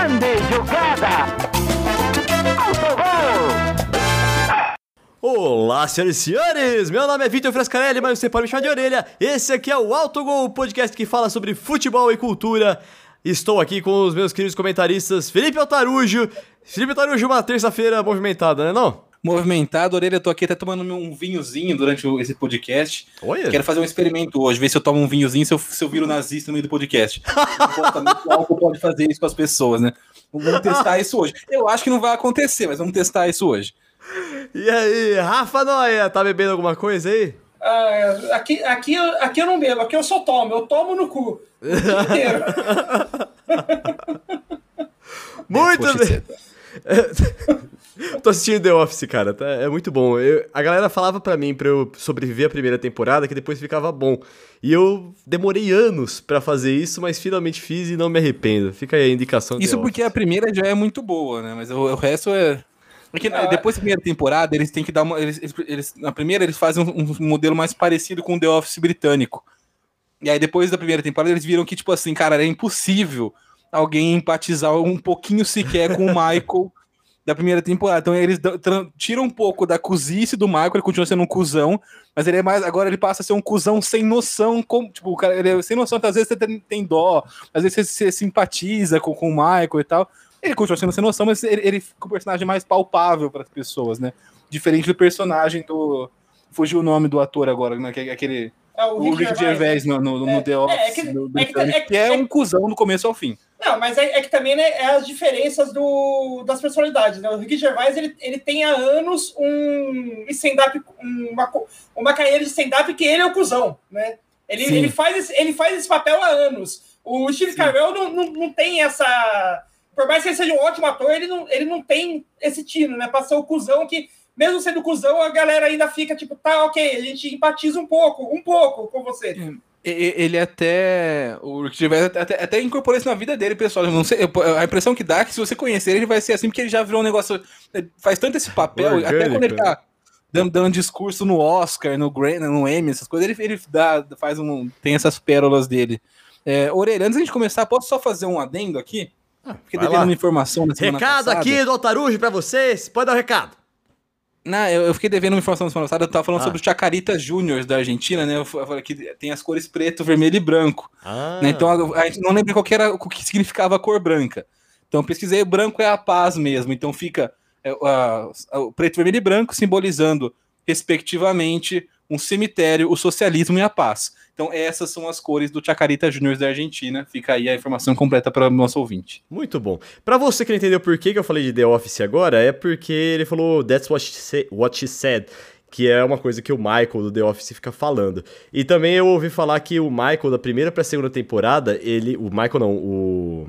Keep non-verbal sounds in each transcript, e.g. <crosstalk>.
Grande jogada! Olá, senhoras e senhores! Meu nome é Vitor Frescarelli, mas você pode me chamar de orelha. Esse aqui é o Autogol, o podcast que fala sobre futebol e cultura. Estou aqui com os meus queridos comentaristas Felipe Altarujo. Felipe Altarujo, uma terça-feira movimentada, né não? Movimentado. Orelha, eu tô aqui até tomando um vinhozinho durante esse podcast. Olha. Quero fazer um experimento hoje, ver se eu tomo um vinhozinho, se eu, se eu viro nazista no meio do podcast. o álcool pode fazer isso com as pessoas, né? Vamos testar isso hoje. Eu acho que não vai acontecer, mas vamos testar isso hoje. E aí, Rafa Noia, tá bebendo alguma coisa aí? Ah, aqui, aqui, aqui eu não bebo, aqui eu só tomo, eu tomo no cu. O dia <laughs> inteiro. <laughs> Muito bem. Tô assistindo The Office, cara. tá- É muito bom. Eu- a galera falava pra mim pra eu sobreviver a primeira temporada que depois ficava bom. E eu demorei anos pra fazer isso, mas finalmente fiz e não me arrependo. Fica aí a indicação do Isso The porque a primeira já é muito boa, né? Mas o, o resto é. Porque Ah, depois da primeira temporada, eles têm que dar uma. Eles, eles- eles- na primeira, eles fazem um, um modelo mais parecido com o The Office britânico. E aí, depois da primeira temporada, eles viram que, tipo assim, cara, era impossível alguém empatizar um pouquinho sequer com o Michael da primeira temporada. Então, eles tiram um pouco da cozice do Michael, ele continua sendo um cuzão, mas ele é mais. Agora ele passa a ser um cuzão sem noção. Como, tipo, o cara, ele é sem noção, então, às vezes você tem, tem dó, às vezes você, você simpatiza com, com o Michael e tal. Ele continua sendo sem noção, mas ele, ele fica um personagem mais palpável para as pessoas, né? Diferente do personagem do. Fugiu o nome do ator agora, né? é Aquele. É, O Rick Gervais no, no, no É, The é, Office, é que- do é que- é que- é um cuzão do começo ao fim. Não, mas é, é que também né, é as diferenças do, das personalidades. Né? O Rick Gervais ele, ele tem há anos um stand-up, uma, uma carreira de stand-up que ele é o cuzão. Né? Ele, Sim. ele, faz esse, ele faz esse papel há anos. O Steve Carell não, não, não tem essa. Por mais que ele seja um ótimo ator, ele não, ele não tem esse tino, né? Ser o cuzão que, mesmo sendo cuzão, a galera ainda fica tipo, tá, ok, a gente empatiza um pouco, um pouco com você. E- Ele até. O Rick Gervais até, até incorporou isso na vida dele, pessoal. Eu não sei, eu- a impressão que dá é que se você conhecer ele, ele vai ser assim, porque ele já virou um negócio. Faz tanto esse papel, até quando ele né? tá dando, dando discurso no Oscar, no Grammy, no Emmy, essas coisas, ele, ele dá, faz um. tem essas pérolas dele. É, Orelha, antes da gente começar, posso só fazer um adendo aqui? Porque vai devendo uma informação na semana Recado passada. aqui do Altarujo pra vocês. Pode dar o recado. Não, eu, eu fiquei devendo uma informação na semana passada, eu tava falando Ah. sobre os Chacarita Júniors da Argentina, né? Eu fa- eu falei que tem as cores preto, vermelho e branco. Ah, né? Então a, a gente não lembra qual que era o que significava a cor branca. Então eu pesquisei, o branco é a paz mesmo. Então fica é, a- o preto, vermelho e branco simbolizando, respectivamente, um cemitério, o socialismo e a paz. Então essas são as cores do Chacarita Júnior da Argentina. Fica aí a informação completa para o nosso ouvinte. Muito bom. Pra você que não entendeu por que, eu falei de The Office agora, é porque ele falou That's what she, what she said. Que é uma coisa que o Michael do The Office fica falando. E também eu ouvi falar que o Michael, da primeira pra segunda temporada, ele. O Michael não, o.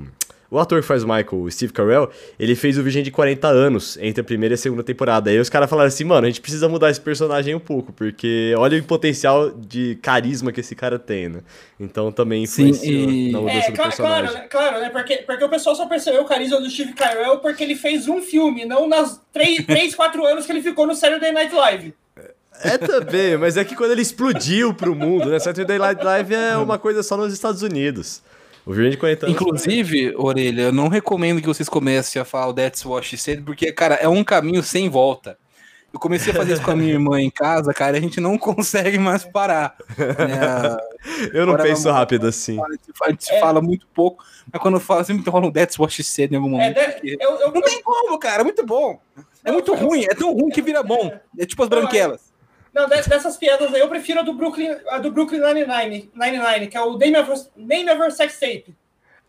O ator que faz o Michael, o Steve Carell, ele fez o Virgem de 40 anos entre a primeira e a segunda temporada. Aí os caras falaram assim, mano, a gente precisa mudar esse personagem um pouco, porque olha o potencial de carisma que esse cara tem, né? Então também Sim, influenciou e- na mudança É, do claro, personagem. claro, né? Claro, né? Porque, porque o pessoal só percebeu o carisma do Steve Carell porque ele fez um filme, não nas três, <laughs> três quatro anos que ele ficou no Saturday Night Live. É também, mas é que quando ele explodiu pro mundo, né? Saturday Night Live é uma coisa só nos Estados Unidos. O de 40 anos. Inclusive, Orelha, eu não recomendo que vocês comecem a falar o What She Said, porque, cara, é um caminho sem volta. Eu comecei a fazer isso com a minha irmã em casa, cara, e a gente não <laughs> consegue mais parar. né? <laughs> Eu não Agora penso vamos- rápido assim. A gente, gente fala muito pouco, mas quando fala, sempre rola um What She Said em algum É, momento. né? porque- eu, eu, Não tem como, cara, é muito bom. É muito ruim, é tão ruim que vira bom. É tipo as branquelas. Não, de- dessas piadas aí, eu prefiro a do Brooklyn, a do Brooklyn Nine-Nine, Nine-Nine, que é o Name Your Sex Tape.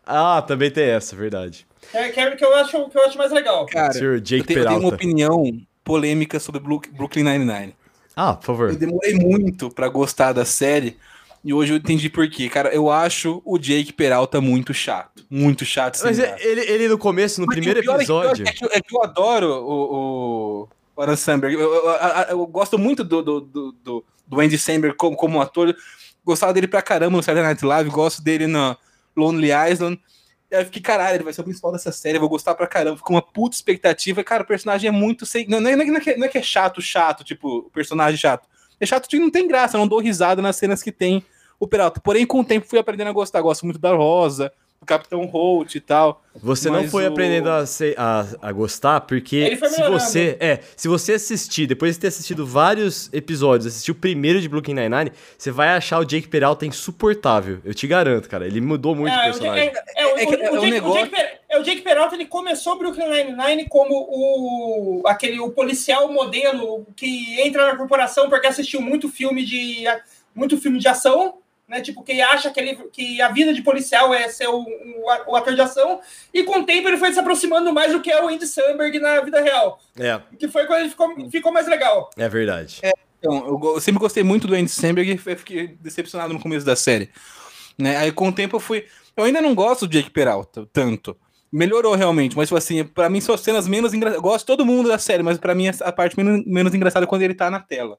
Ah, também tem essa, verdade. É, que é o que eu acho, que eu acho mais legal. Cara, Sr. eu Jake tenho, eu tenho uma Peralta. opinião polêmica sobre Brook- Brooklyn Nine-Nine. Ah, por favor. Eu demorei muito pra gostar da série. E hoje eu entendi por quê. Cara, eu acho o Jake Peralta muito chato. Muito chato. Mas é- graça. ele, ele no começo, no Porque primeiro o pior é que- episódio. É que, é que eu adoro o, o Adam Samberg. Eu, eu- eu- eu gosto muito do, do, do, do- Andy Samberg como, como ator. Gostava dele pra caramba no Saturday Night Live. Gosto dele na Lonely Island. Eu fiquei, caralho, ele vai ser o principal dessa série. Eu vou gostar pra caramba. Ficou uma puta expectativa. Cara, o personagem é muito sem. Não, não, é, não é que é- não é que é chato, chato, tipo, o personagem chato. É chato que não tem graça. Eu não dou risada nas cenas que tem o Peralta. Porém, com o tempo fui aprendendo a gostar. Gosto muito da Rosa. Capitão Holt e tal. Você não foi o- aprendendo a, se- a, a gostar, porque se você. É, se você assistir, depois de ter assistido vários episódios, assistir o primeiro de Brooklyn Nine-Nine, você vai achar o Jake Peralta insuportável. Eu te garanto, cara. Ele mudou muito o É, o, personagem. é, é, o- É que o- o Jake- negócio- é, Jake Peralta ele começou Brooklyn Nine-Nine como o aquele o policial modelo que entra na corporação porque assistiu muito filme de muito filme de ação, né? Tipo que acha que, ele, que a vida de policial é ser o, o, o ator de ação e com o tempo ele foi se aproximando mais do que é o Andy Samberg na vida real, É, que foi quando ele ficou, ficou mais legal. é verdade. Então, eu, eu sempre gostei muito do Andy Samberg e fiquei decepcionado no começo da série. Né? Aí com o tempo eu fui. Eu ainda não gosto do Jake Peralta tanto. Melhorou realmente, mas tipo assim, pra mim são as cenas menos engraçadas. Eu gosto de todo mundo da série, mas pra mim a parte menos, menos engraçada é quando ele tá na tela.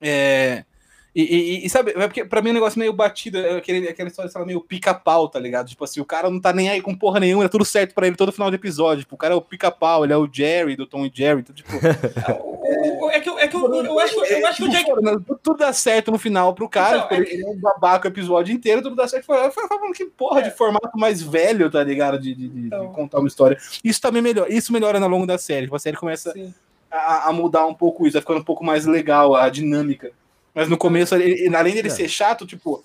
É. E, e- e, sabe, é porque pra mim é um negócio meio batido, é aquele, aquela história sei lá, meio pica-pau, tá ligado? Tipo assim, o cara não tá nem aí com porra nenhuma, é tudo certo pra ele todo final do episódio. Tipo, o cara é o pica-pau, ele é o Jerry do Tom e Jerry. Então, tipo, o- <laughs> é que, eu- é que eu, eu acho, eu acho que o Tipo, foda, tudo- tudo dá certo no final pro cara. Então, tipo, ele, ele é um babaca o episódio inteiro, tudo dá certo. Fala, fala, fala, que porra É. de formato mais velho, tá ligado? De, de- de- de Então. contar uma história. Isso também melhora. Isso melhora ao longo da série. Tipo, a série começa a, a mudar um pouco isso, vai ficando um pouco mais legal a dinâmica. Mas no começo, ele- além dele É. ser chato, tipo.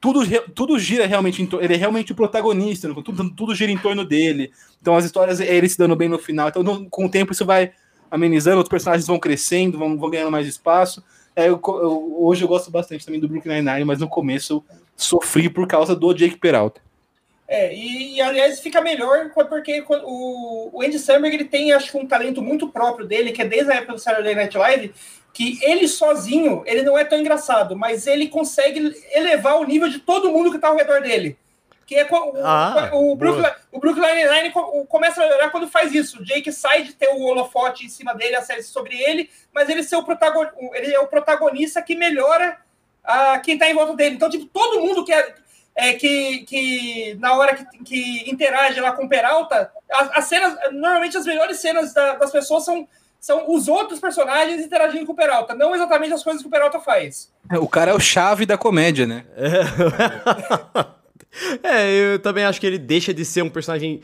Tudo, tudo gira realmente em torno. Ele é realmente o protagonista, né? tudo, tudo gira em torno dele. Então as histórias é ele se dando bem no final. Então, no- com o tempo, isso vai amenizando, os personagens vão crescendo, vão, vão ganhando mais espaço. É, eu eu- hoje eu gosto bastante também do Brooklyn Nine-Nine, mas no começo eu sofri por causa do Jake Peralta. É, e, e, aliás fica melhor porque o, o Andy Samberg ele tem acho que um talento muito próprio dele, que é desde a época do Saturday Night Live, que ele sozinho, ele não é tão engraçado, mas ele consegue elevar o nível de todo mundo que tá ao redor dele. Que é o, Ah, o, boa. Brooklyn, o Brooklyn Nine-Nine co- começa a melhorar quando faz isso. O Jake sai de ter o holofote em cima dele, a série sobre ele, mas ele, ser o protagon, ele é o protagonista que melhora a, quem tá em volta dele. Então, tipo, todo mundo que é, é, que, que na hora que, que interage lá com o Peralta, as, as cenas, normalmente as melhores cenas da- das pessoas são, são os outros personagens interagindo com o Peralta, não exatamente as coisas que o Peralta faz. O cara é o chave da comédia, né? <laughs> É, eu também acho que ele deixa de ser um personagem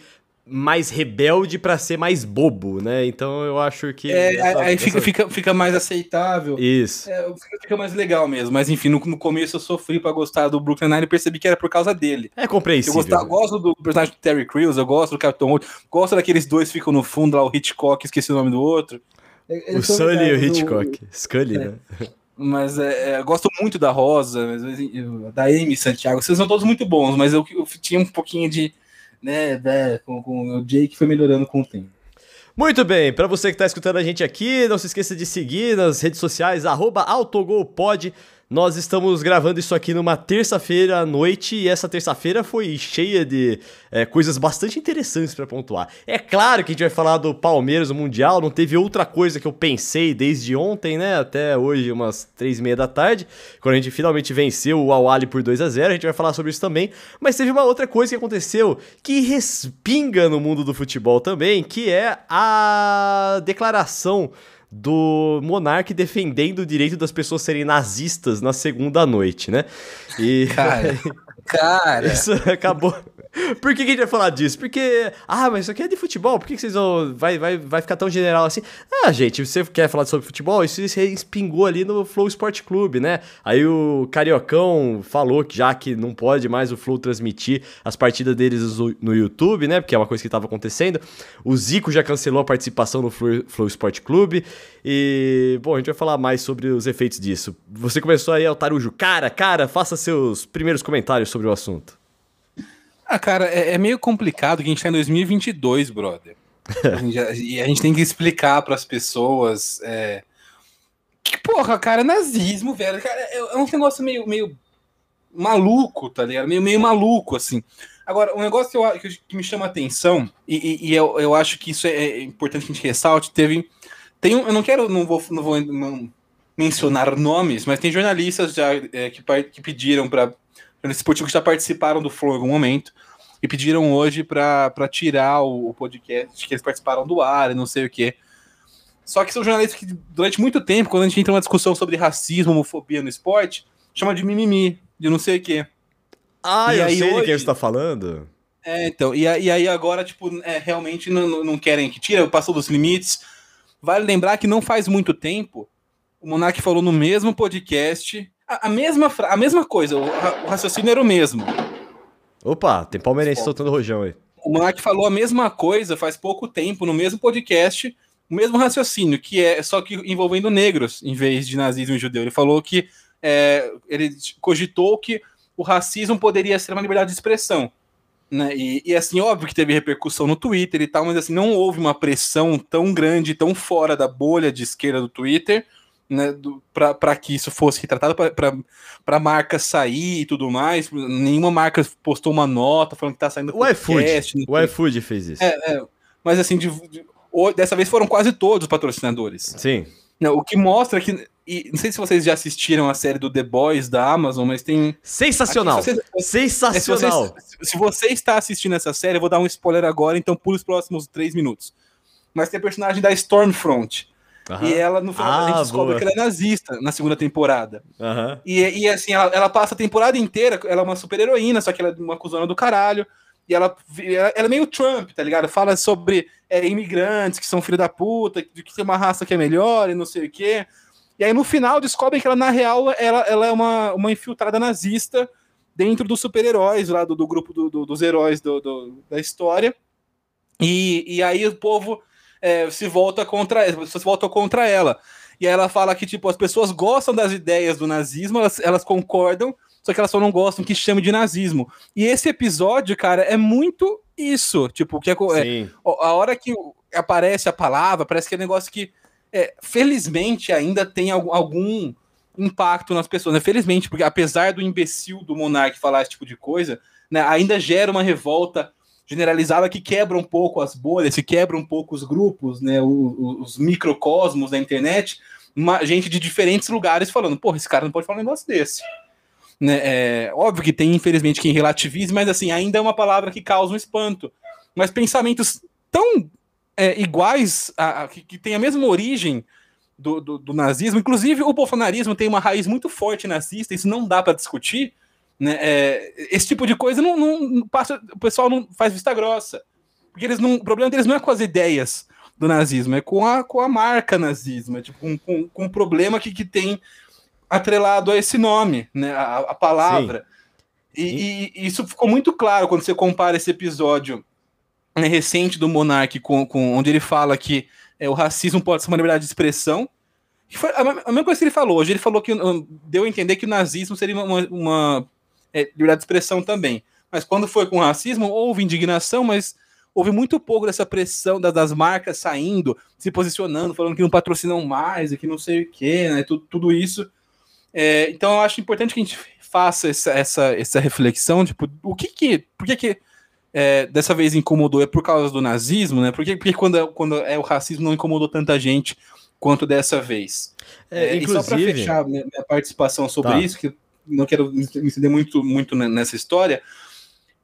mais rebelde pra ser mais bobo, né? Então eu acho que. É, essa- aí fica, essa- fica, fica mais aceitável. Isso. É, fica, mais legal mesmo. Mas enfim, no, no começo eu sofri pra gostar do Brooklyn Nine e percebi que era por causa dele. É Eu compreensível. gostava, gosto do personagem do Terry Crews, eu gosto do Capitão Holt, gosto daqueles dois que ficam no fundo lá, o Hitchcock, esqueci o nome do outro. O Sully e o Hitchcock. Scully, né? Mas é, é, eu gosto muito da Rosa, mas, eu- da Amy Santiago. Vocês são todos muito bons, mas eu, eu tinha um pouquinho de. Né, né, com, com o Jake foi melhorando com o tempo. Muito bem, pra você que tá escutando a gente aqui, não se esqueça de seguir nas redes sociais, arroba AutoGolPod. Nós estamos gravando isso aqui numa terça-feira à noite e essa terça-feira foi cheia de é, coisas bastante interessantes pra pontuar. É claro que a gente vai falar do Palmeiras no Mundial, não teve outra coisa que eu pensei desde ontem, né, até hoje, umas três e meia da tarde, quando a gente finalmente venceu o Awali por 2 a 0 a gente vai falar sobre isso também. Mas teve uma outra coisa que aconteceu que respinga no mundo do futebol também, que é a declaração do Monark defendendo o direito das pessoas serem nazistas na segunda noite, né? E Cara, <laughs> cara. isso <laughs> acabou. Por que, que a gente vai falar disso? Porque, ah, mas isso aqui é de futebol, por que, que vocês vão. Vai, vai, vai ficar tão general assim? Ah, gente, você quer falar sobre futebol? Isso se espingou ali no Flow Sport Clube, né? Aí o Cariocão falou que já que não pode mais o Flow transmitir as partidas deles no- YouTube, né? Porque é uma coisa que estava acontecendo. O Zico já cancelou a participação no Flow, Flow Sport Clube. E, bom, a gente vai falar mais sobre os efeitos disso. Você começou aí, Altarujo. Cara, cara, faça seus primeiros comentários sobre o assunto. Ah, cara, é, é meio complicado que a gente tá em 2022, brother. <laughs> A gente e a gente tem que explicar pras pessoas. É... Que porra, cara, nazismo, velho. Cara, é, é um negócio meio, meio maluco, tá ligado? Meio, meio maluco, assim. Agora, um negócio que, eu, que, me chama a atenção, e, e- e eu, eu acho que isso é, é importante que a gente ressalte, teve. Tem um, eu não quero, não vou, não vou não mencionar nomes, mas tem jornalistas já é, que, que pediram para esportivos que já participaram do Flow em algum momento e pediram hoje para tirar o, o podcast que eles participaram do ar e não sei o quê. Só que são jornalistas que, durante muito tempo, quando a gente entra numa discussão sobre racismo, homofobia no esporte, chama de mimimi, de não sei o quê. Ah, E eu aí sei de hoje- quem você tá falando. É, então, e, e aí agora, tipo, é, realmente não, não querem que tire, passou dos limites. Vale lembrar que não faz muito tempo, o Monark falou no mesmo podcast a, a mesma, a mesma coisa, o, o, raciocínio era o mesmo. Opa, tem palmeirense soltando rojão aí. O Monark falou a mesma coisa faz pouco tempo, no mesmo podcast, o mesmo raciocínio, que é só que envolvendo negros em vez de nazismo e judeu. Ele falou que é, ele cogitou que o racismo poderia ser uma liberdade de expressão. Né? E, e, assim, óbvio que teve repercussão no Twitter e tal, mas assim, não houve uma pressão tão grande, tão fora da bolha de esquerda do Twitter, né, para que isso fosse retratado, para a marca sair e tudo mais. Nenhuma marca postou uma nota falando que está saindo o iFood. O iFood fez isso. É, é, mas assim, de, de, dessa vez foram quase todos os patrocinadores. Sim. Não, o que mostra que e não sei se vocês já assistiram a série do The Boys da Amazon, mas tem. Sensacional! Aqui, se Sensacional! É, se, você, se você, está assistindo essa série, eu vou dar um spoiler agora, então pule os próximos três minutos. Mas tem a personagem da Stormfront. E ela, no final, ah, a gente descobre boa. que ela é nazista na segunda temporada. E, e assim, ela, ela, passa a temporada inteira, ela é uma super heroína, só que ela é uma cuzona do caralho. E ela, ela é meio Trump, tá ligado? Fala sobre é, imigrantes que são filho da puta, de que tem uma raça que é melhor e não sei o quê. E aí no final descobrem que ela, na real, ela, ela é uma, uma infiltrada nazista dentro dos super-heróis lá, do, do grupo do, do, dos heróis do, da história. E, e aí o povo é, se volta contra se volta contra ela. E aí ela fala que tipo as pessoas gostam das ideias do nazismo, elas, elas concordam, só que elas só não gostam que chame de nazismo. E esse episódio, cara, é muito isso, tipo, que é, é a hora que aparece a palavra, parece que é um negócio que é, felizmente ainda tem algum impacto nas pessoas, né? Felizmente, porque apesar do imbecil do Monark falar esse tipo de coisa, né, ainda gera uma revolta generalizada que quebra um pouco as bolhas, se quebra um pouco os grupos, né, os, os microcosmos da internet, uma, gente de diferentes lugares falando, porra, esse cara não pode falar um negócio desse. Né, é, óbvio que tem, infelizmente, quem relativize, mas assim, ainda é uma palavra que causa um espanto. Mas pensamentos tão é, iguais, a, a, que, que tem a mesma origem do, do, do, nazismo, inclusive o bolsonarismo tem uma raiz muito forte nazista, isso não dá para discutir, né? É, esse tipo de coisa não, não, passa, o pessoal não faz vista grossa. Porque eles não, o problema deles não é com as ideias do nazismo, é com a, com a marca nazismo, é tipo, com, com, com um problema que, que tem atrelado a esse nome, né? A, a palavra. E, e, e, isso ficou muito claro quando você compara esse episódio né, recente do Monark com, com onde ele fala que é, o racismo pode ser uma liberdade de expressão. Que foi a, a mesma coisa que ele falou. Hoje ele falou que deu a entender que o nazismo seria uma, uma é, liberdade de expressão também. Mas quando foi com racismo, houve indignação, mas houve muito pouco dessa pressão das, das marcas saindo, se posicionando, falando que não patrocinam mais e que não sei o que, né? Tudo, tudo isso. É, então eu acho importante que a gente faça essa, essa, essa reflexão, tipo, o que que, por que que é, dessa vez incomodou? É por causa do nazismo, né? Por que, porque quando é, quando é o racismo não incomodou tanta gente quanto dessa vez? É, é, inclusive... E só para fechar minha, minha, participação sobre tá. isso, que não quero me entender muito, muito nessa história.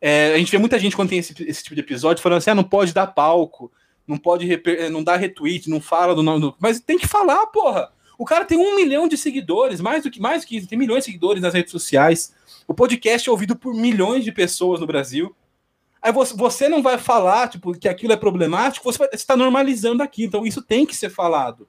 É, a gente vê muita gente quando tem esse, esse, tipo de episódio falando assim: ah, não pode dar palco, não pode é, não dar retweet, não fala do nome do. Mas tem que falar, porra! O cara tem um milhão de seguidores, mais do que mais do que isso, tem milhões de seguidores nas redes sociais. O podcast é ouvido por milhões de pessoas no Brasil. Aí você, você não vai falar tipo, que aquilo é problemático, você está normalizando aqui. Então isso tem que ser falado.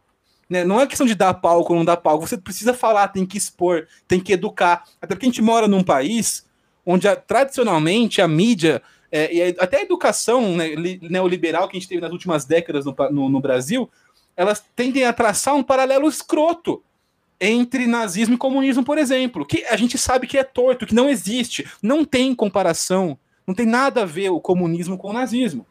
Né? Não é questão de dar palco ou não dar palco, você precisa falar, tem que expor, tem que educar. Até porque a gente mora num país onde a, tradicionalmente a mídia é, e até a educação né, neoliberal que a gente teve nas últimas décadas no, no, no Brasil, elas tendem a traçar um paralelo escroto entre nazismo e comunismo, por exemplo, que a gente sabe que é torto, que não existe, não tem comparação, não tem nada a ver o comunismo com o nazismo.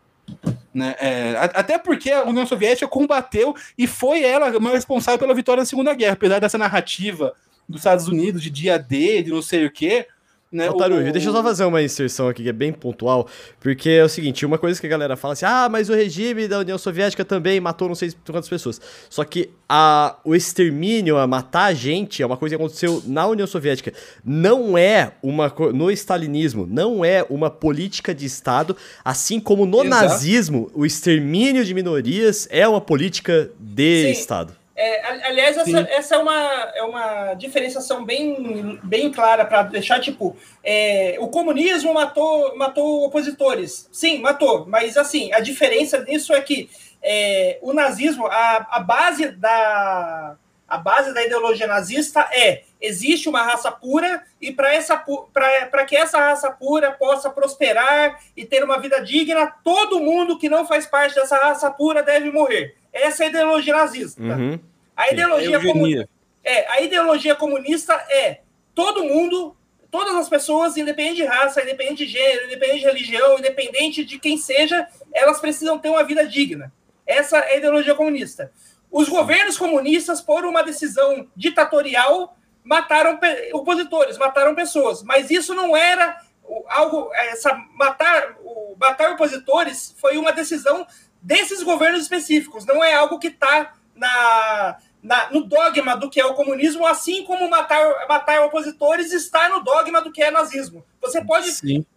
Né? É, até porque a União Soviética combateu e foi ela a responsável pela vitória na Segunda Guerra, apesar dessa narrativa dos Estados Unidos de dia D, de não sei o quê. Né? O... deixa eu só fazer uma inserção aqui que é bem pontual, porque é o seguinte, uma coisa que a galera fala assim, ah, mas o regime da União Soviética também matou não sei quantas pessoas. Só que a, o extermínio, a matar a gente, é uma coisa que aconteceu na União Soviética. Não é uma, no stalinismo, não é uma política de Estado, assim como no Exato. nazismo, o extermínio de minorias é uma política de Sim. Estado. É, aliás, essa, essa, é, uma, é uma diferenciação bem, bem clara para deixar, tipo, é, o comunismo matou, matou opositores. Sim, matou, mas assim, a diferença disso é que é, o nazismo, a, a base da, a base da ideologia nazista é existe uma raça pura e para que essa raça pura possa prosperar e ter uma vida digna, todo mundo que não faz parte dessa raça pura deve morrer. Essa é a ideologia nazista. Uhum. A ideologia comunista é a ideologia comunista é todo mundo, todas as pessoas, independente de raça, independente de gênero, independente de religião, independente de quem seja, elas precisam ter uma vida digna. Essa é a ideologia comunista. Os governos comunistas, por uma decisão ditatorial, mataram opositores, mataram pessoas. Mas isso não era algo. Essa, matar, matar opositores foi uma decisão desses governos específicos, não é algo que está na, na, no dogma do que é o comunismo, assim como matar, matar opositores está no dogma do que é nazismo. Você pode,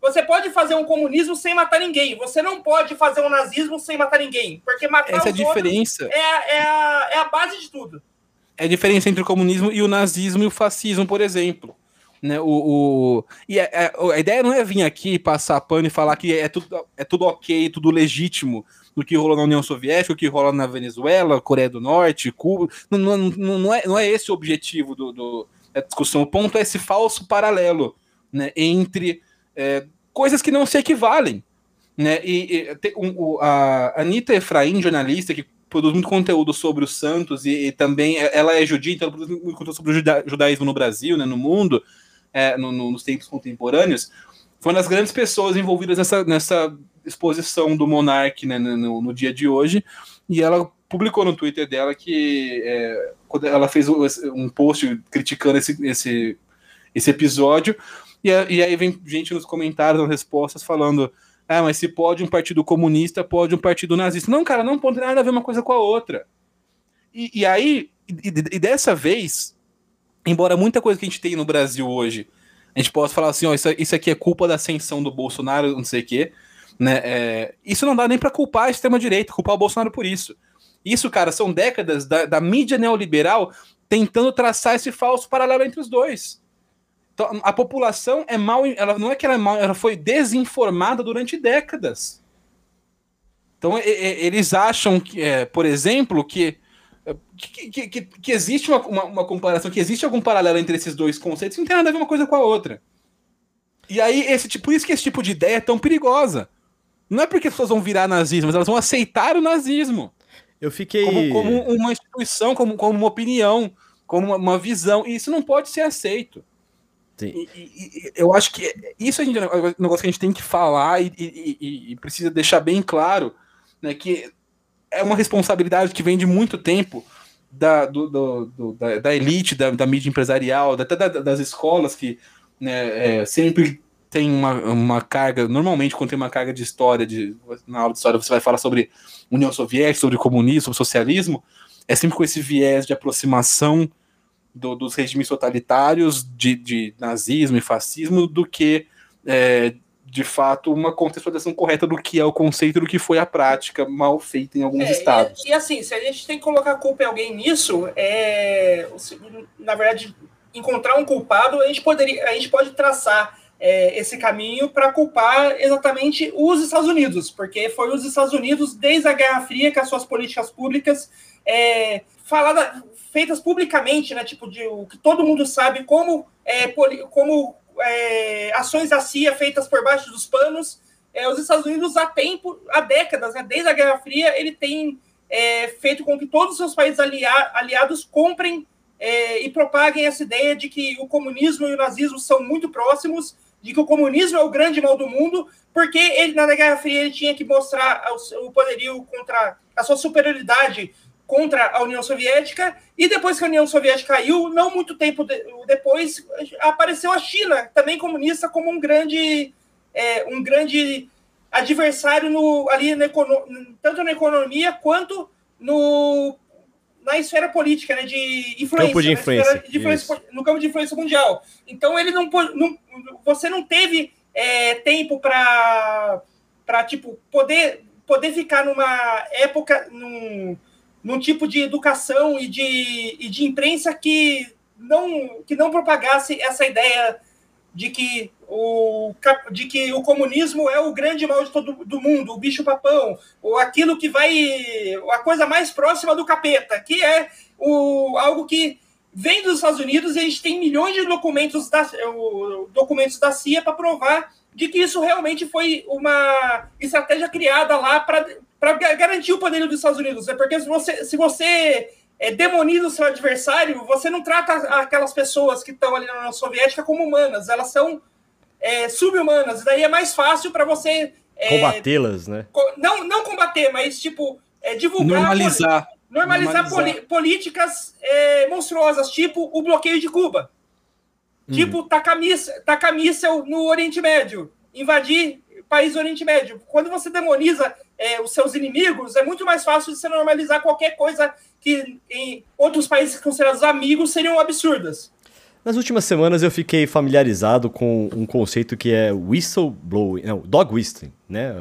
você pode fazer um comunismo sem matar ninguém. Você não pode fazer um nazismo sem matar ninguém. Porque matar Essa é a diferença. É, é, a, é a base de tudo. É a diferença entre o comunismo e o nazismo e o fascismo, por exemplo. Né, o, o, e a, é, a, é, a ideia não é vir aqui passar pano e falar que é tudo, é tudo ok, tudo legítimo do que rolou na União Soviética, o que rola na Venezuela, Coreia do Norte, Cuba. Não, não, não, é, não é esse o objetivo do, do, da discussão. O ponto é esse falso paralelo né, entre é, coisas que não se equivalem. Né? E, e um, a Anitta Efraim, jornalista, que produz muito conteúdo sobre os santos e, e também é, ela é judia, então ela produz muito conteúdo sobre o juda, judaísmo no Brasil, né, no mundo, é, no, no, nos tempos contemporâneos, foi uma das grandes pessoas envolvidas nessa, nessa exposição do Monark né, no, no, dia de hoje, e ela publicou no Twitter dela que é, ela fez um post criticando esse, esse, esse episódio, e, e aí vem gente nos comentários, nas respostas, falando ah, mas se pode um partido comunista, pode um partido nazista. Não, cara, não pode nada a ver uma coisa com a outra. E, e aí, e, e, dessa vez, embora muita coisa que a gente tem no Brasil hoje, a gente possa falar assim, ó, isso, isso aqui é culpa da ascensão do Bolsonaro, não sei o quê, né? É, isso não dá nem para culpar a extrema-direita, culpar o Bolsonaro por isso. Isso, cara, são décadas da, da mídia neoliberal tentando traçar esse falso paralelo entre os dois. Então, a população é mal, ela não é que ela é mal, ela foi desinformada durante décadas. Então, eles acham que, é, por exemplo, que que, que, que, existe uma, uma, uma, comparação, que existe algum paralelo entre esses dois conceitos, não tem nada a ver uma coisa com a outra. E aí, esse tipo, por isso que esse tipo de ideia é tão perigosa. Não é porque as pessoas vão virar nazismo, mas elas vão aceitar o nazismo. Eu fiquei. Como, como uma instituição, como, como uma opinião, como uma, uma visão. E isso não pode ser aceito. E, e, eu acho que isso é um negócio que a gente tem que falar e, e, e, precisa deixar bem claro né, que é uma responsabilidade que vem de muito tempo da, do, do, do, da, da, elite, da, da mídia empresarial, até da, das escolas que né, é, sempre tem uma, uma carga, normalmente quando tem uma carga de história, de, na aula de história você vai falar sobre União Soviética, sobre comunismo, sobre socialismo, é sempre com esse viés de aproximação do, dos regimes totalitários de, de, nazismo e fascismo do que, é, de fato, uma contextualização correta do que é o conceito do que foi a prática mal feita em alguns é, estados. E, e, assim, se a gente tem que colocar a culpa em alguém nisso, é, na verdade, encontrar um culpado, a gente, poderia, a gente pode traçar é, esse caminho para culpar exatamente os Estados Unidos, porque foi os Estados Unidos, desde a Guerra Fria, que as suas políticas públicas é, falada, feitas publicamente, né? Tipo, de, o que todo mundo sabe como, é, como é, ações da CIA feitas por baixo dos panos. É, os Estados Unidos há tempo, há décadas, né, desde a Guerra Fria, ele tem é, feito com que todos os seus países alia, aliados comprem é, e propaguem essa ideia de que o comunismo e o nazismo são muito próximos, de que o comunismo é o grande mal do mundo, porque ele na Guerra Fria ele tinha que mostrar o poderio contra a sua superioridade contra a União Soviética, e depois que a União Soviética caiu, não muito tempo de, depois, apareceu a China, também comunista, como um grande, é, um grande adversário no, ali na, tanto na economia quanto no, na esfera política, né, de influência, campo de influência, de influência no campo de influência mundial. Então ele não, não você não teve é, tempo para para tipo poder poder ficar numa época num, num tipo de educação e de, e de imprensa que não, que não propagasse essa ideia de que, o, de que o comunismo é o grande mal de todo do mundo, o bicho papão, ou aquilo que vai. a coisa mais próxima do capeta, que é o, algo que vem dos Estados Unidos e a gente tem milhões de documentos da, documentos da CIA para provar de que isso realmente foi uma estratégia criada lá para garantir o poder dos Estados Unidos. É porque se você, se você é, demoniza o seu adversário, você não trata aquelas pessoas que estão ali na União Soviética como humanas, elas são é, sub-humanas. Daí é mais fácil para você. É, Combatê-las, né? Não, não combater, mas tipo, é, divulgar. Normalizar. Normalizar, normalizar. políticas é, monstruosas, tipo o bloqueio de Cuba. Hum. Tipo, tacar míssel no Oriente Médio. Invadir país do Oriente Médio. Quando você demoniza é, os seus inimigos, é muito mais fácil de você normalizar qualquer coisa que em outros países considerados amigos seriam absurdas. Nas últimas semanas eu fiquei familiarizado com um conceito que é whistleblowing, não, dog whistling, né?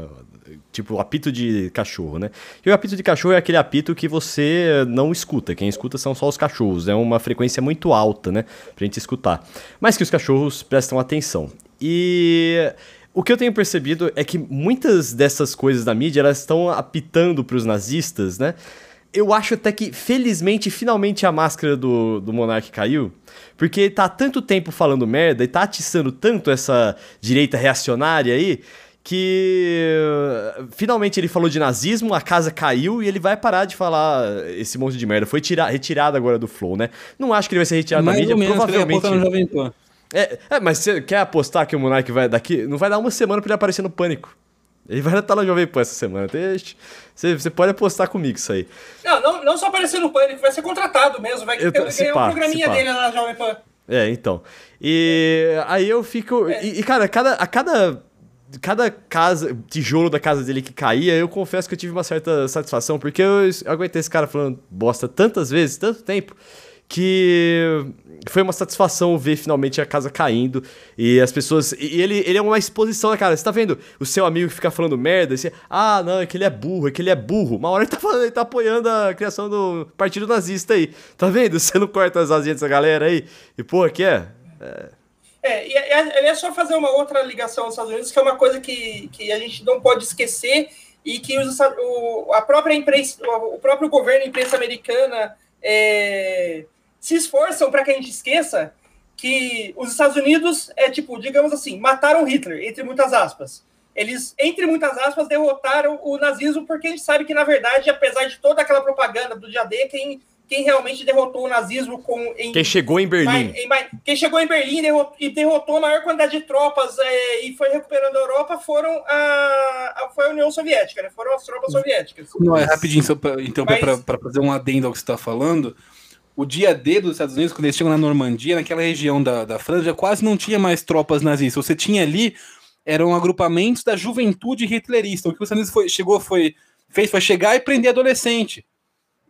Tipo, apito de cachorro, né? E o apito de cachorro é aquele apito que você não escuta. Quem escuta são só os cachorros. É uma frequência muito alta, né? Pra gente escutar. Mas que os cachorros prestam atenção. E o que eu tenho percebido é que muitas dessas coisas da mídia, elas estão apitando para os nazistas, né? Eu acho até que, felizmente, finalmente a máscara do, do Monark caiu. Porque ele tá há tanto tempo falando merda e tá atiçando tanto essa direita reacionária aí, que finalmente ele falou de nazismo, a casa caiu e ele vai parar de falar esse monte de merda. Foi tira, retirado agora do Flow, né? Não acho que ele vai ser retirado Mais da mídia, menos, provavelmente. Ele no Jovem Pan. É, é, mas você quer apostar que o Monark vai daqui? Não vai dar uma semana pra ele aparecer no Pânico. Ele vai estar na Jovem Pan essa semana. Você, você pode apostar comigo isso aí. Não, não, não só aparecer no Pânico, vai ser contratado mesmo. Vai Eu, ter, ganhar pá, um programinha dele na Jovem Pan. É, então. E aí eu fico. É. E, e, cara, cada, a cada. Cada casa, tijolo da casa dele que caía, eu confesso que eu tive uma certa satisfação, porque eu aguentei esse cara falando bosta tantas vezes, tanto tempo, que foi uma satisfação ver finalmente a casa caindo e as pessoas. E ele, ele é uma exposição, né, cara? Você tá vendo o seu amigo que fica falando merda? Você, ah, não, é que ele é burro, é que ele é burro. Uma hora ele tá, falando, ele tá apoiando a criação do partido nazista aí. Tá vendo? <laughs> Você não corta as asinhas dessa galera aí? E, porra, que é? É. É, e é, é só fazer uma outra ligação aos Estados Unidos, que é uma coisa que, que a gente não pode esquecer e que o, a própria imprensa, o próprio governo, a imprensa americana, é, se esforçam para que a gente esqueça que os Estados Unidos, é tipo, digamos assim, mataram Hitler, entre muitas aspas. Eles, entre muitas aspas, derrotaram o nazismo, porque a gente sabe que, na verdade, apesar de toda aquela propaganda do dia D, quem, quem realmente derrotou o nazismo com. Em, quem chegou em Berlim. Em, quem chegou em Berlim derrotou, e derrotou a maior quantidade de tropas é, e foi recuperando a Europa foram a, a, foi a União Soviética, né? Foram as tropas soviéticas. Não, é rapidinho, então, Mas... para fazer um adendo ao que você está falando o dia D dos Estados Unidos, quando eles chegam na Normandia, naquela região da, da França, quase não tinha mais tropas nazistas. Você tinha ali, eram agrupamentos da juventude hitlerista. O que os Estados Unidos foi, chegou, foi, fez foi chegar e prender adolescente,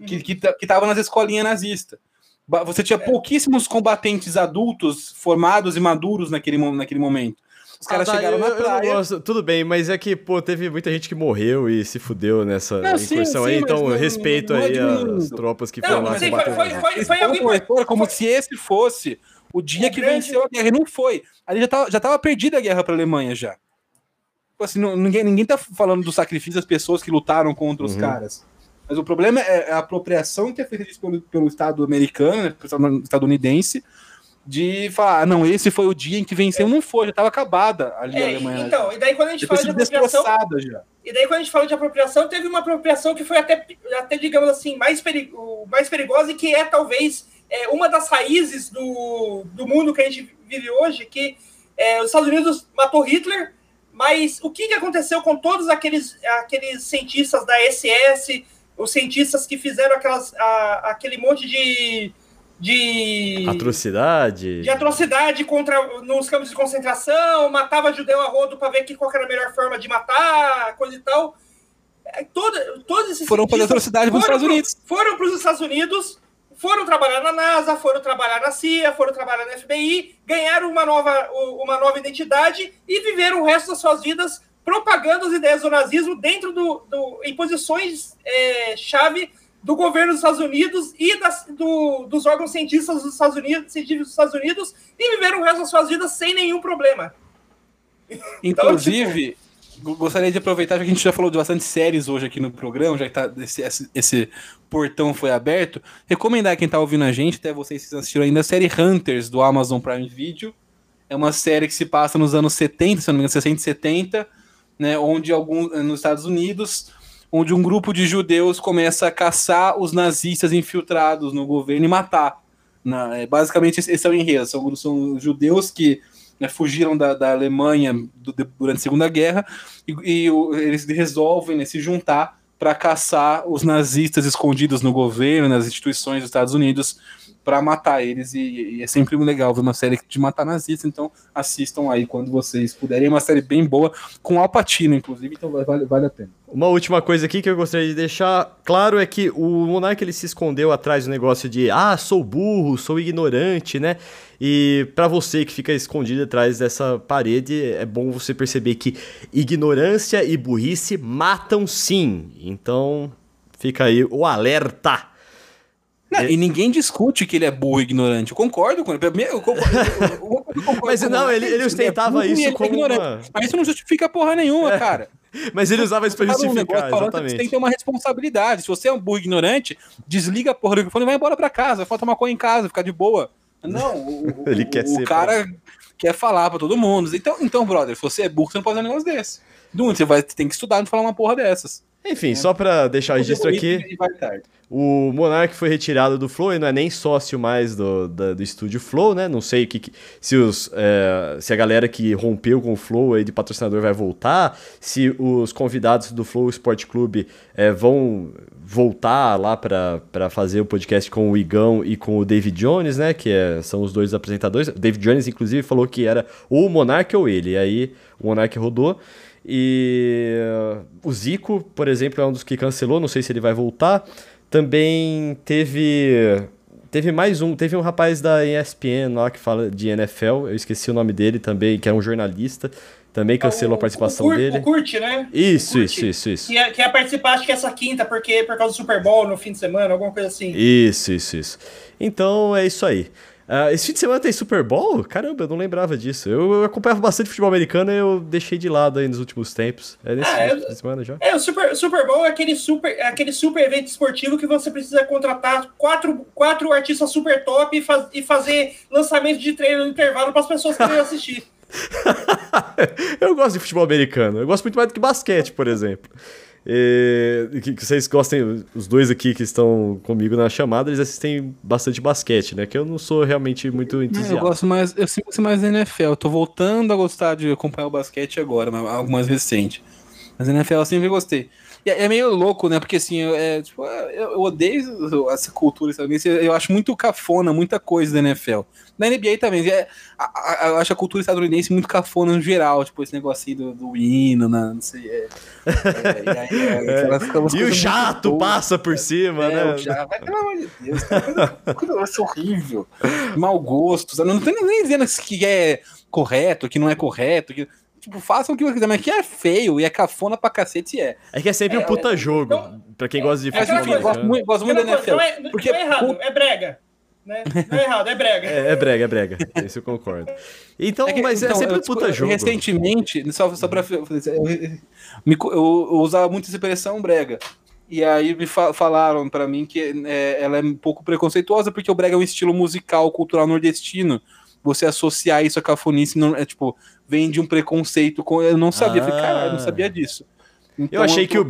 que, que, que tava nas escolinhas nazistas. Você tinha pouquíssimos combatentes adultos formados e maduros naquele, naquele momento. Os caras ah, chegaram eu, na praia. Gosto, tudo bem, mas é que, pô, teve muita gente que morreu e se fudeu nessa não, incursão sim, aí, sim, então não, respeito não, aí as tropas que foram lá combater. Foi, foi, foi, alguém... foi, como se esse fosse o dia o que grande... venceu a guerra, e não foi. Ali já tava, já tava perdida a guerra para a Alemanha já. Tipo assim, ninguém, ninguém tá falando do sacrifício das pessoas que lutaram contra os uhum. caras. Mas o problema é a apropriação que é feita pelo, pelo Estado americano, né, pelo estadunidense, de falar, ah, não, esse foi o dia em que venceu, não foi, já estava acabada ali é, a Alemanha. Então, e daí quando a gente fala de apropriação. Já. E daí quando a gente fala de apropriação, teve uma apropriação que foi até, até digamos assim, mais, perigo, mais perigosa e que é talvez é, uma das raízes do, do mundo que a gente vive hoje, que é, os Estados Unidos matou Hitler, mas o que, que aconteceu com todos aqueles, aqueles cientistas da SS, os cientistas que fizeram aquelas, a, aquele monte de de atrocidade, de atrocidade contra nos campos de concentração, matava judeu a rodo para ver que qual era a melhor forma de matar, coisa e tal. É, toda, todos esses foram para atrocidade para os Estados Unidos. Foram para os Estados Unidos, foram trabalhar na NASA, foram trabalhar na CIA, foram trabalhar na FBI, ganharam uma nova, uma nova identidade e viveram o resto das suas vidas propagando as ideias do nazismo dentro do, do em posições é, chave do governo dos Estados Unidos e das, do, dos órgãos cientistas dos Estados Unidos, científicos dos Estados Unidos, e viveram o resto das suas vidas sem nenhum problema. <laughs> Inclusive, gostaria de aproveitar, já que a gente já falou de bastante séries hoje aqui no programa, já que tá, esse, esse, esse portão foi aberto, recomendar quem tá ouvindo a gente, até vocês que assistiram ainda, a série Hunters, do Amazon Prime Video. É uma série que se passa nos anos 70, se não me engano, 60 e 70, né, onde alguns, nos Estados Unidos, onde um grupo de judeus começa a caçar os nazistas infiltrados no governo e matar. Na, é, basicamente, esse é o enredo. São, são judeus que né, fugiram da, da Alemanha do, durante a Segunda Guerra e, e o, eles resolvem né, se juntar para caçar os nazistas escondidos no governo, nas instituições dos Estados Unidos, para matar eles. E, e, é sempre legal ver uma série de matar nazistas. Então assistam aí quando vocês puderem. É uma série bem boa, com Al Pacino, inclusive, então vale, vale a pena. Uma última coisa aqui que eu gostaria de deixar claro é que o Monark ele se escondeu atrás do negócio de ah, sou burro, sou ignorante, né? E para você que fica escondido atrás dessa parede, é bom você perceber que ignorância e burrice matam sim. Então, fica aí o alerta. Não, e ninguém discute que ele é burro e ignorante. Eu concordo com ele. Eu concordo, eu, concordo Mas não, ele, ele ostentava ele é isso como. Uma... Mas isso não justifica porra nenhuma, é. cara. <laughs> Mas ele usava isso pra justificar, um exatamente. Você tem que ter uma responsabilidade. Se você é um burro ignorante, desliga a porra do microfone e vai embora pra casa. Vai tomar coisa em casa, ficar de boa. Não, o, <laughs> ele quer o, ser, o cara quer falar pra todo mundo. Então, então, brother, se você é burro, você não pode fazer um negócio desse. Você vai, tem que estudar e falar uma porra dessas. Enfim, é. só para deixar o registro aqui, o Monark foi retirado do Flow e não é nem sócio mais do, do, do estúdio Flow, né? Não sei que, se, os, é, se a galera que rompeu com o Flow aí de patrocinador vai voltar, se os convidados do Flow Sport Clube é, vão voltar lá para fazer o podcast com o Igão e com o David Jones, né? Que é, são os dois apresentadores. O David Jones, inclusive, falou que era ou o Monark ou ele. E aí o Monark rodou. E o Zico, por exemplo, é um dos que cancelou, não sei se ele vai voltar. Também teve teve mais um, teve um rapaz da ESPN lá que fala de NFL, eu esqueci o nome dele também, que é um jornalista, também cancelou a participação o Cur, dele. O Curte, né? Isso, o isso, isso, isso. Que ia, que ia participar, acho que essa quinta, porque por causa do Super Bowl no fim de semana, alguma coisa assim. Isso, isso, isso. Então é isso aí. Uh, esse fim de semana tem Super Bowl? Caramba, eu não lembrava disso. Eu, eu acompanhava bastante futebol americano e eu deixei de lado aí nos últimos tempos. É nesse ah, fim de semana já? É, o Super, Super Bowl é aquele super, é aquele super evento esportivo que você precisa contratar quatro, quatro artistas super top e, faz, e fazer lançamento de treino no intervalo para as pessoas querem <laughs> assistir. eu gosto de futebol americano. Eu gosto muito mais do que basquete, por exemplo. E, que, que, vocês gostem, os dois aqui que estão comigo na chamada, eles assistem bastante basquete, né? Que eu não sou realmente muito entusiasta. Eu gosto mais, eu sempre mais da NFL. Eu tô voltando a gostar de acompanhar o basquete agora, algo mais recente. Mas a NFL eu sempre gostei. É, é meio louco, né? Porque assim, é, tipo, eu, odeio essa cultura estadunidense. Eu acho muito cafona, muita coisa da NFL. Na NBA também. É, a, a, eu acho a cultura estadunidense muito cafona no geral. Tipo, esse negócio do, do hino, né? não sei. É, é, é, <laughs> é e o jato passa por cima, né? O jato, pelo amor de Deus, coisa, coisa horrível. Mau gosto. Não, não tô nem dizendo que é correto, que não é correto. Que Tipo, façam o que você quiser, mas que é feio e é cafona pra cacete é. É que é sempre é, um puta é, jogo, então, pra quem gosta de é, futebol. É, gosto muito, gosto muito da NFL. Não é, porque, não é errado, é brega. Né? Não é errado, é brega. É, é brega, é brega. Isso eu concordo. Então, é que, mas é então, é sempre um puta jogo. Recentemente, só, só pra. Eu, eu, eu usava muito essa expressão brega. E aí me fa falaram para mim que é, ela é um pouco preconceituosa porque o brega é um estilo musical, cultural nordestino. Você associar isso a cafonice não é tipo vem de um preconceito com. Eu não sabia, ah. falei, caralho, eu não sabia disso. Então, eu achei que o.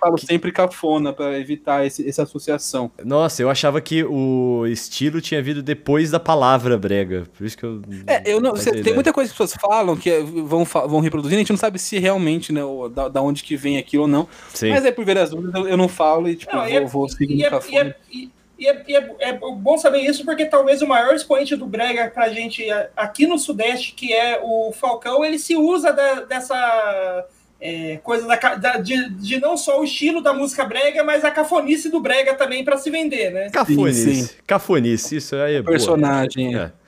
falo sempre cafona para evitar esse, essa associação. Nossa, eu achava que o estilo tinha vindo depois da palavra brega. Por isso que eu. É, eu não. Cê, tem muita coisa que as pessoas falam que é, vão, vão reproduzindo, a gente não sabe se realmente, né, da, da onde que vem aquilo ou não. Sim. Mas é por ver as dúvidas, eu, eu não falo e, tipo, não, vou, é, vou seguir no é, cafona. E, e é, e é, é, bom saber isso porque talvez o maior expoente do brega para a gente aqui no Sudeste, que é o Falcão, ele se usa da, dessa é, coisa da, da, de, de, não só o estilo da música brega, mas a cafonice do brega também para se vender, né? Cafonice, sim, sim. cafonice, isso aí é Personagem. Boa. É.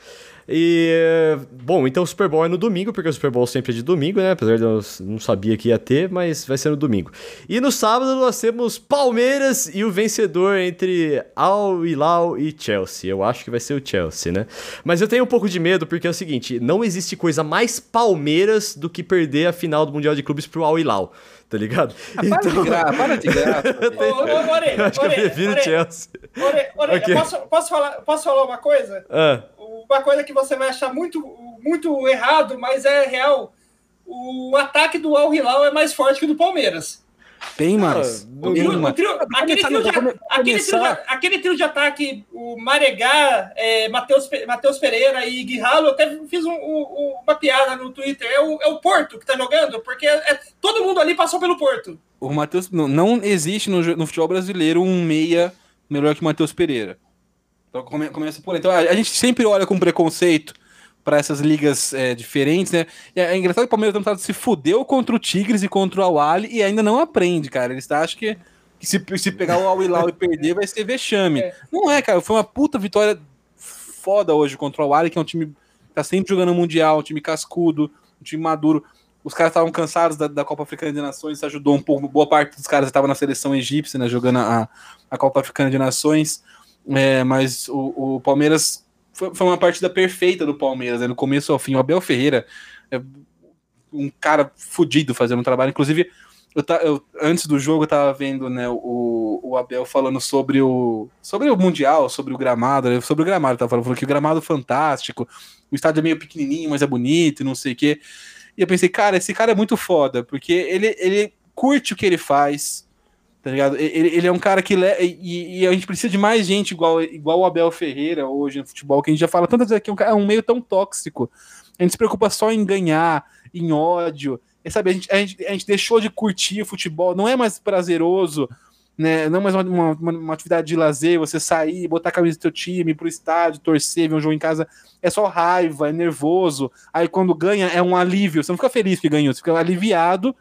E, bom, então o Super Bowl é no domingo, porque o Super Bowl sempre é de domingo, né? Apesar de eu não sabia que ia ter, mas vai ser no domingo. E no sábado nós temos Palmeiras e o vencedor entre Al Hilal e Chelsea. Eu acho que vai ser o Chelsea, né? Mas eu tenho um pouco de medo, porque é o seguinte, não existe coisa mais Palmeiras do que perder a final do Mundial de Clubes pro Al Hilal tá ligado? Ah, para então... de graça, <laughs> para de graça. eu acho que eu prefiro Chelsea. Ore, ore, okay. posso, posso, falar, posso falar uma coisa? Ah uma coisa que você vai achar muito, muito errado, mas é real. O ataque do Al Hilal é mais forte que o do Palmeiras. Bem mais. aquele, trio de, aquele, trio de, aquele trio de ataque, o Maregá, é, Matheus Pereira e Guiralo, eu até fiz um, um, uma piada no Twitter. É o, é o Porto que tá jogando, porque é, todo mundo ali passou pelo Porto. O Matheus. Não, não existe no, no futebol brasileiro um meia melhor que o Matheus Pereira. Então come, começa por aí. Então a, a, gente sempre olha com preconceito para essas ligas é, diferentes, né? E é, é engraçado que o Palmeiras tentado se fudeu contra o Tigres e contra o Awali e ainda não aprende, cara. Eles acham que, que se, se pegar o Al Hilal e perder vai ser vexame. É. Não é, cara. Foi uma puta vitória foda hoje contra o Awali, que é um time que tá sempre jogando Mundial, um time cascudo, um time maduro. Os caras estavam cansados da, da, Copa Africana de Nações, isso ajudou um pouco. Boa parte dos caras estava na seleção egípcia, né, jogando a, a Copa Africana de Nações. É, mas o, o Palmeiras foi, foi, uma partida perfeita do Palmeiras, né? no começo ao fim. O Abel Ferreira é um cara fudido fazendo um trabalho. Inclusive, eu, eu, antes do jogo eu tava vendo né, o, o Abel falando sobre o, sobre o Mundial, sobre o gramado, né, sobre o gramado, tava falando, falando que o gramado é fantástico, o estádio é meio pequenininho, mas é bonito e não sei o quê. E eu pensei, cara, esse cara é muito foda, porque ele, ele curte o que ele faz, Tá ligado? Ele, ele é um cara que. E, e, a gente precisa de mais gente igual, igual o Abel Ferreira hoje no futebol, que a gente já fala tantas vezes que é um meio tão tóxico. A gente se preocupa só em ganhar, em ódio. E, sabe, a gente, a, gente, a gente deixou de curtir futebol, não é mais prazeroso, né? Não é mais uma, uma, uma, atividade de lazer, você sair, botar a camisa do seu time, ir pro estádio, torcer, ver um jogo em casa. É só raiva, é nervoso. Aí quando ganha, é um alívio. Você não fica feliz que ganhou, você fica aliviado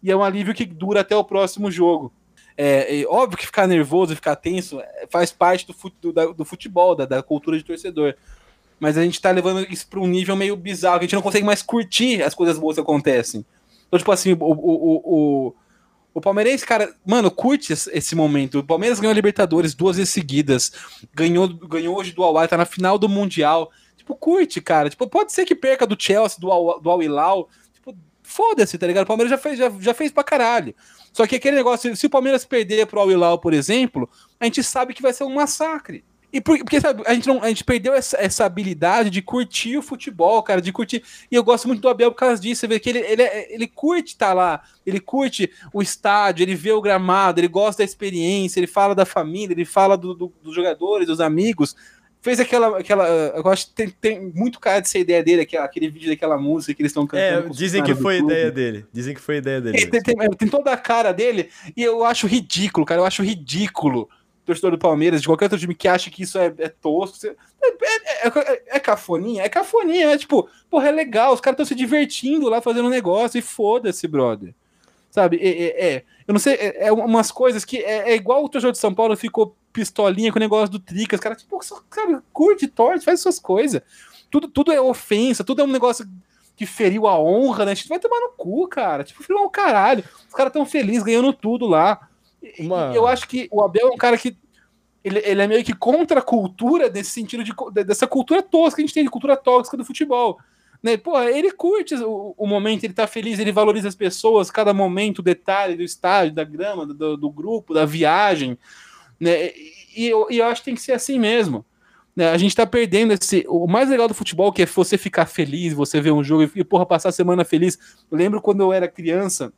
e é um alívio que dura até o próximo jogo. É, óbvio que ficar nervoso, ficar tenso, é, faz parte do, fut, do, do futebol, da, da, cultura de torcedor. Mas a gente tá levando isso para um nível meio bizarro, que a gente não consegue mais curtir as coisas boas que acontecem. Então, tipo assim, o, o, o, o Palmeirense, cara, mano, curte esse momento. O Palmeiras ganhou a Libertadores duas vezes seguidas, ganhou, ganhou hoje do Al tá na final do Mundial. Tipo, curte, cara. Tipo, pode ser que perca do Chelsea, do Al, do Al Hilal. Tipo, foda-se, tá ligado? O Palmeiras já fez, já, já fez pra caralho. Só que aquele negócio, se o Palmeiras perder pro Al-Hilal, por exemplo, a gente sabe que vai ser um massacre. E por, porque sabe, a gente, não, a gente perdeu essa, essa, habilidade de curtir o futebol, cara, de curtir. E eu gosto muito do Abel por causa disso. Você vê que ele, ele, ele curte estar tá lá, ele curte o estádio, ele vê o gramado, ele gosta da experiência, ele fala da família, ele fala do, do, dos jogadores, dos amigos fez aquela. aquela eu acho que tem, tem muito cara de ser ideia dele, aquele, aquele vídeo daquela música que eles estão cantando. É, dizem que foi ideia dele. Dizem que foi ideia dele. Tem, tem, tem, toda a cara dele, e eu acho ridículo, cara. Eu acho ridículo torcedor do Palmeiras, de qualquer outro time que acha que isso é, é tosco. É, é, é, é, cafoninha? É cafoninha, é tipo, porra, é legal, os caras estão se divertindo lá fazendo um negócio e foda-se, brother. Sabe? É, é, eu não sei, é, é umas coisas que é, igual o torcedor de São Paulo ficou pistolinha com o negócio do Tricas, cara, tipo, sabe, curte, torce, faz suas coisas. Tudo, tudo é ofensa, tudo é um negócio que feriu a honra, né? A gente vai tomar no cu, cara. Tipo, feriu um caralho. Os caras tão felizes ganhando tudo lá. Uma... Eu acho que o Abel é um cara que ele, ele é meio que contra a cultura desse sentido de, dessa cultura tosca que a gente tem, de cultura tóxica do futebol. Né? Pô, ele curte o, o, momento, ele tá feliz, ele valoriza as pessoas, cada momento, o detalhe do estádio, da grama, do, do grupo, da viagem. Né? E, eu, e eu acho que tem que ser assim mesmo. Né? A gente tá perdendo esse. O mais legal do futebol que é você ficar feliz, você ver um jogo e, porra, passar a semana feliz. Eu lembro quando eu era criança.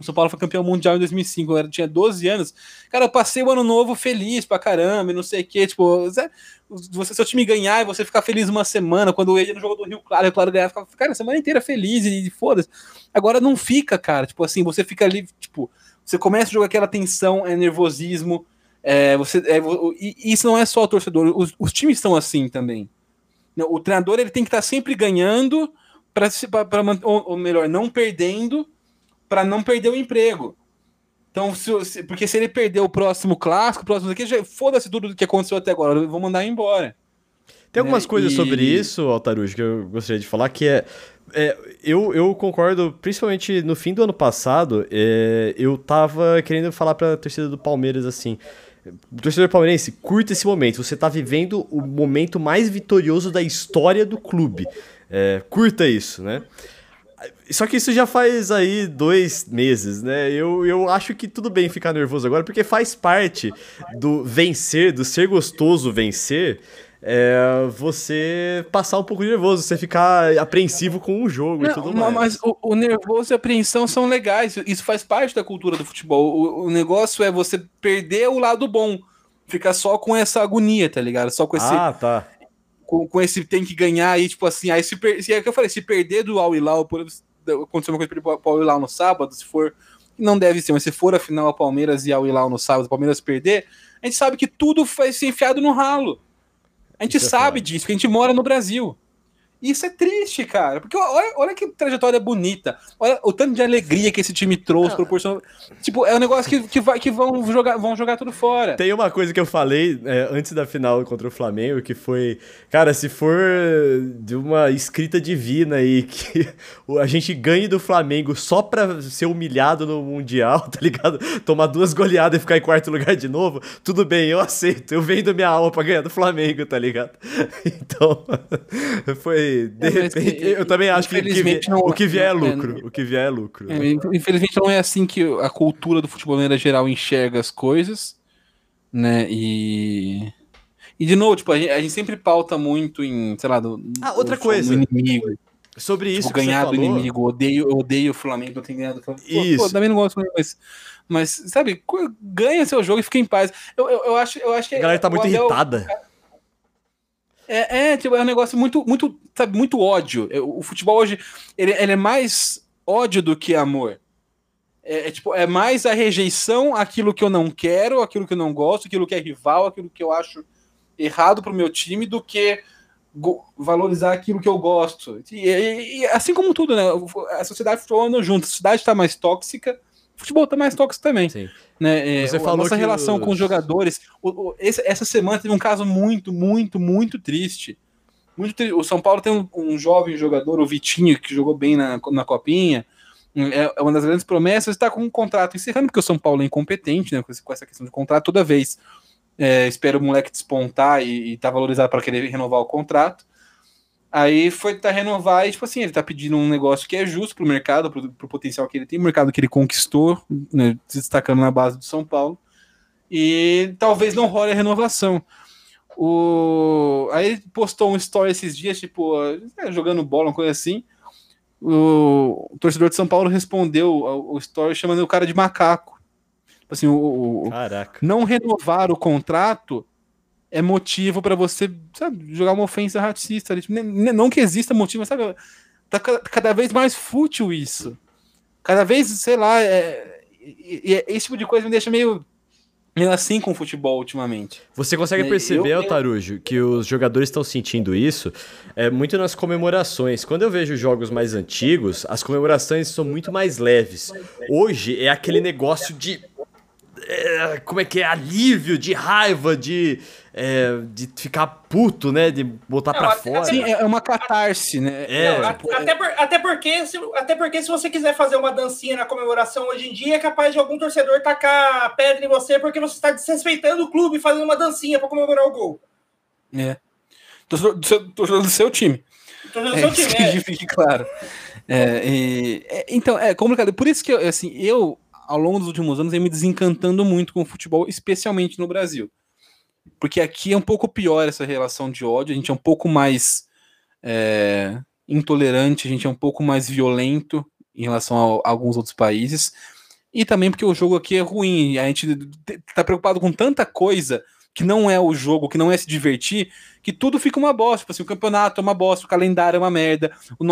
O São Paulo foi campeão mundial em 2005, eu tinha 12 anos. Cara, eu passei o ano novo feliz pra caramba, não sei o quê. Tipo, você, seu time ganhar e você ficar feliz uma semana, quando eu ia no jogo do Rio Claro, o Claro ganhava, ficava, cara, a semana inteira feliz e, foda-se. Agora não fica, cara. Tipo assim, você fica ali, tipo, você começa a jogar aquela tensão, é nervosismo, é, você, é, e isso não é só o torcedor, os, os times são assim também. O treinador ele tem que estar sempre ganhando, para ou, ou melhor, não perdendo, para não perder o emprego. Então, se, porque se ele perder o próximo clássico, o próximo aqui, foda-se tudo que aconteceu até agora, eu vou mandar embora. Tem algumas né? coisas E- sobre isso, Altarujo, que eu gostaria de falar, que é. é, eu, eu concordo, principalmente no fim do ano passado, é, eu tava querendo falar pra torcida do Palmeiras assim. Torcedor palmeirense, curta esse momento. Você tá vivendo o momento mais vitorioso da história do clube. É, curta isso, né? Só que isso já faz aí dois meses, né? Eu, eu acho que tudo bem ficar nervoso agora, porque faz parte do vencer, do ser gostoso vencer, é você passar um pouco de nervoso, você ficar apreensivo com o jogo e Não, tudo ma- mais. mas o, o nervoso e a apreensão são legais. Isso faz parte da cultura do futebol. O, o negócio é você perder o lado bom. Ficar só com essa agonia, tá ligado? Só com esse, Ah, tá. com, com esse tem que ganhar aí, tipo assim. Aí se, per, se é o que eu falei, se perder do Al Hilal, por aconteceu uma coisa pro pro Al Hilal no sábado, se for. Não deve ser, mas se for a final a Palmeiras e Al Hilal no sábado, o Palmeiras perder, a gente sabe que tudo vai ser enfiado no ralo. A gente é sabe disso, porque a gente mora no Brasil. Isso é triste, cara. Porque olha, olha que trajetória bonita. Olha o tanto de alegria que esse time trouxe, proporcionou. Tipo, é um negócio que, que, vai, que vão, jogar, vão jogar tudo fora. Tem uma coisa que eu falei é, antes da final contra o Flamengo, que foi, cara, se for de uma escrita divina aí, <laughs> que a gente ganhe do Flamengo só pra ser humilhado no Mundial, <laughs> tá ligado? Tomar duas goleadas e ficar em quarto lugar de novo, tudo bem, eu aceito. Eu vendo minha alma pra ganhar do Flamengo, tá ligado? <laughs> Então, foi, de É, repente, que- eu também acho que, o que infelizmente vie- não- o que vier é é, lucro. O que vier é lucro. É, infelizmente não é assim que a cultura do futebol maneira geral enxerga as coisas, né? E. E de novo, tipo, a gente, a gente sempre pauta muito em, sei lá, do, Ah, outra do- coisa. do inimigo. Sobre isso tipo, você ganhar do inimigo, odeio, eu odeio o Flamengo, não tem ganhado do Flamengo. Isso. Pô, também não gosto, mas, mas sabe, ganha seu jogo e fica em paz. Eu, eu, eu acho, eu acho que a galera tá o muito Abel- irritada. É, é, tipo, é um negócio muito, muito, sabe, muito ódio. É, O futebol hoje, ele, ele é mais ódio do que amor. É, é, tipo, é mais a rejeição àquilo que eu não quero, aquilo que eu não gosto, aquilo que é rival, aquilo que eu acho errado pro meu time, do que valorizar aquilo que eu gosto. E, e- e assim como tudo, né? A sociedade de futebol anda junto. A sociedade tá mais tóxica, futebol tá mais tóxico também Sim. né? É, Você a falou nossa que relação os- com os jogadores. o- o- esse- essa semana teve um caso muito, muito, muito triste. Muito tri- O São Paulo tem um, um jovem jogador, o Vitinho, que jogou bem na, na Copinha. É, é uma das grandes promessas, está com um contrato encerrando, porque o São Paulo é incompetente né, com, essa questão de contrato toda vez. É, espera o moleque despontar e, e tá valorizado para querer renovar o contrato. Aí foi tentar renovar e, tipo assim, ele tá pedindo um negócio que é justo pro mercado, pro, pro potencial que ele tem, o mercado que ele conquistou, né, se destacando na base do São Paulo. E talvez não role a renovação. O... Aí postou um story esses dias, tipo, é, jogando bola, uma coisa assim. O, o torcedor de São Paulo respondeu ao, ao story chamando o cara de macaco. Tipo Assim, o, o- Caraca. não renovar o contrato é motivo para você sabe, jogar uma ofensa racista. Não que exista motivo, mas sabe, tá ca- cada vez mais fútil isso. Cada vez, sei lá, é, esse tipo de coisa me deixa meio, meio assim com o futebol ultimamente. Você consegue perceber, eu- Altarujo, que os jogadores estão sentindo isso é, muito nas comemorações. Quando eu vejo jogos mais antigos, as comemorações são muito mais leves. Hoje é aquele negócio de. É, como é que é? Alívio, de raiva, de, é, de ficar puto, né? De botar Não, pra até- fora. Sim, é uma catarse, né? É, Não, tipo, até, por- até porque, se, até porque se você quiser fazer uma dancinha na comemoração hoje em dia, é capaz de algum torcedor tacar pedra em você porque você está desrespeitando o clube fazendo uma dancinha para comemorar o gol. é. Torcedor do seu, torcedor do seu time. Torcedor do É, seu isso time, que é. fique claro. É, e- é, então, é complicado. Por isso que eu, assim, eu, ao longo dos últimos anos, venho me desencantando muito com o futebol, especialmente no Brasil. Porque aqui é um pouco pior essa relação de ódio, a gente é um pouco mais é, intolerante, a gente é um pouco mais violento em relação a, a alguns outros países. E também porque o jogo aqui é ruim, a gente te- tá preocupado com tanta coisa que não é o jogo, que não é se divertir, que tudo fica uma bosta. Tipo assim, o campeonato é uma bosta, o calendário é uma merda,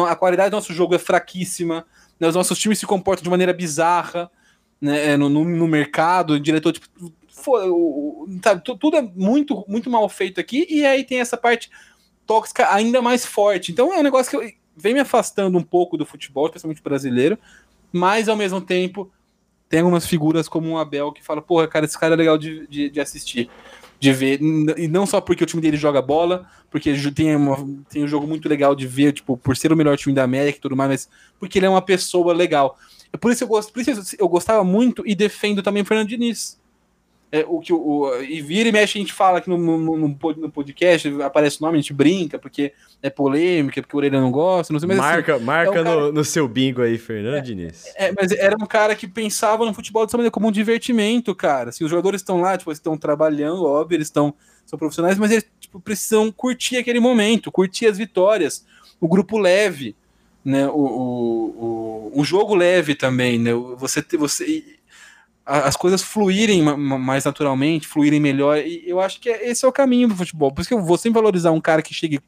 a qualidade do nosso jogo é fraquíssima, né, os nossos times se comportam de maneira bizarra né, no, no, no mercado, diretor, tipo, sabe, tu- tudo é muito, muito mal feito aqui, e aí tem essa parte tóxica ainda mais forte. Então é um negócio que eu, vem me afastando um pouco do futebol, especialmente brasileiro, mas ao mesmo tempo tem algumas figuras como o Abel que fala, porra, cara, esse cara é legal de, de, de assistir. de ver. E não só porque o time dele joga bola, porque tem, uma, tem um jogo muito legal de ver, tipo, por ser o melhor time da América e tudo mais, mas porque ele é uma pessoa legal. É por isso eu gosto, por isso eu gostava muito e defendo também o Fernando Diniz. É, o que o, e vira e mexe, a gente fala aqui no, no, no, podcast, aparece o nome, a gente brinca, porque é polêmica, porque o Orelha não gosta, não sei, mas assim, Marca, assim, marca é um cara, no, no, seu bingo aí, Fernando é, Diniz. É, mas era um cara que pensava no futebol dessa maneira, como um divertimento, cara. Se os jogadores estão lá, tipo, estão trabalhando, óbvio, eles estão são profissionais, mas eles tipo, precisam curtir aquele momento, curtir as vitórias, o grupo leve, né? O, o, o, jogo leve também, né? Você, você as coisas fluírem mais naturalmente, fluírem melhor. E eu acho que é, esse é o caminho do futebol. Por isso que eu vou sempre valorizar um cara que chegue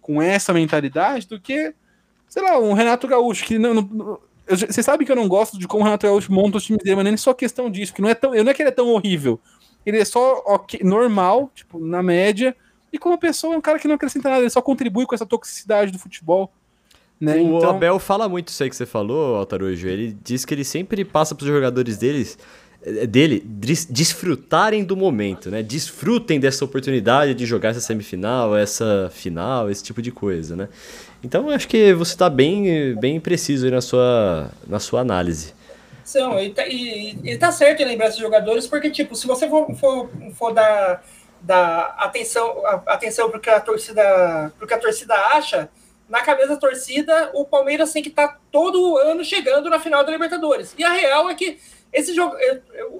com essa mentalidade do que, sei lá, um Renato Gaúcho, que não. não você sabe que eu não gosto de como o Renato Gaúcho monta os times dele, mas nem só questão disso, que não é tão. Eu não é que ele é tão horrível. Ele é só okay, normal, tipo, na média, e como pessoa é um cara que não acrescenta nada, ele só contribui com essa toxicidade do futebol. Né? O então... Abel fala muito isso aí que você falou, Altarujo. Ele diz que ele sempre passa para os jogadores deles eh, dele desfrutarem do momento, né? Desfrutem dessa oportunidade de jogar essa semifinal, essa final, esse tipo de coisa, né? Então eu acho que você está bem, bem preciso aí na sua, na sua análise. São, e, tá, e, e tá certo em lembrar esses jogadores, porque, tipo, se você for, for, for dar, dar atenção, atenção pro que a torcida, pro que a torcida acha, na cabeça da torcida, o Palmeiras tem que estar tá todo ano chegando na final da Libertadores. E a real é que esses,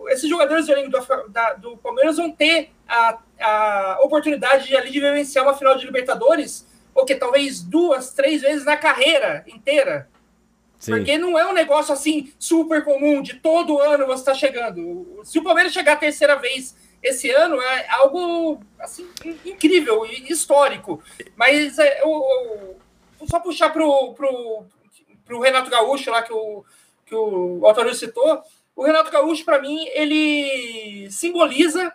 esses jogadores do, da, do Palmeiras vão ter a, a oportunidade de, ali, de vivenciar uma final de Libertadores, ou que talvez duas, três vezes na carreira inteira. Sim. Porque não é um negócio assim super comum de todo ano você está chegando. Se o Palmeiras chegar a terceira vez esse ano, é algo assim, incrível, histórico. Mas é, o, só puxar pro, pro, pro Renato Gaúcho lá que o, que o Altair citou, o Renato Gaúcho, para mim, ele simboliza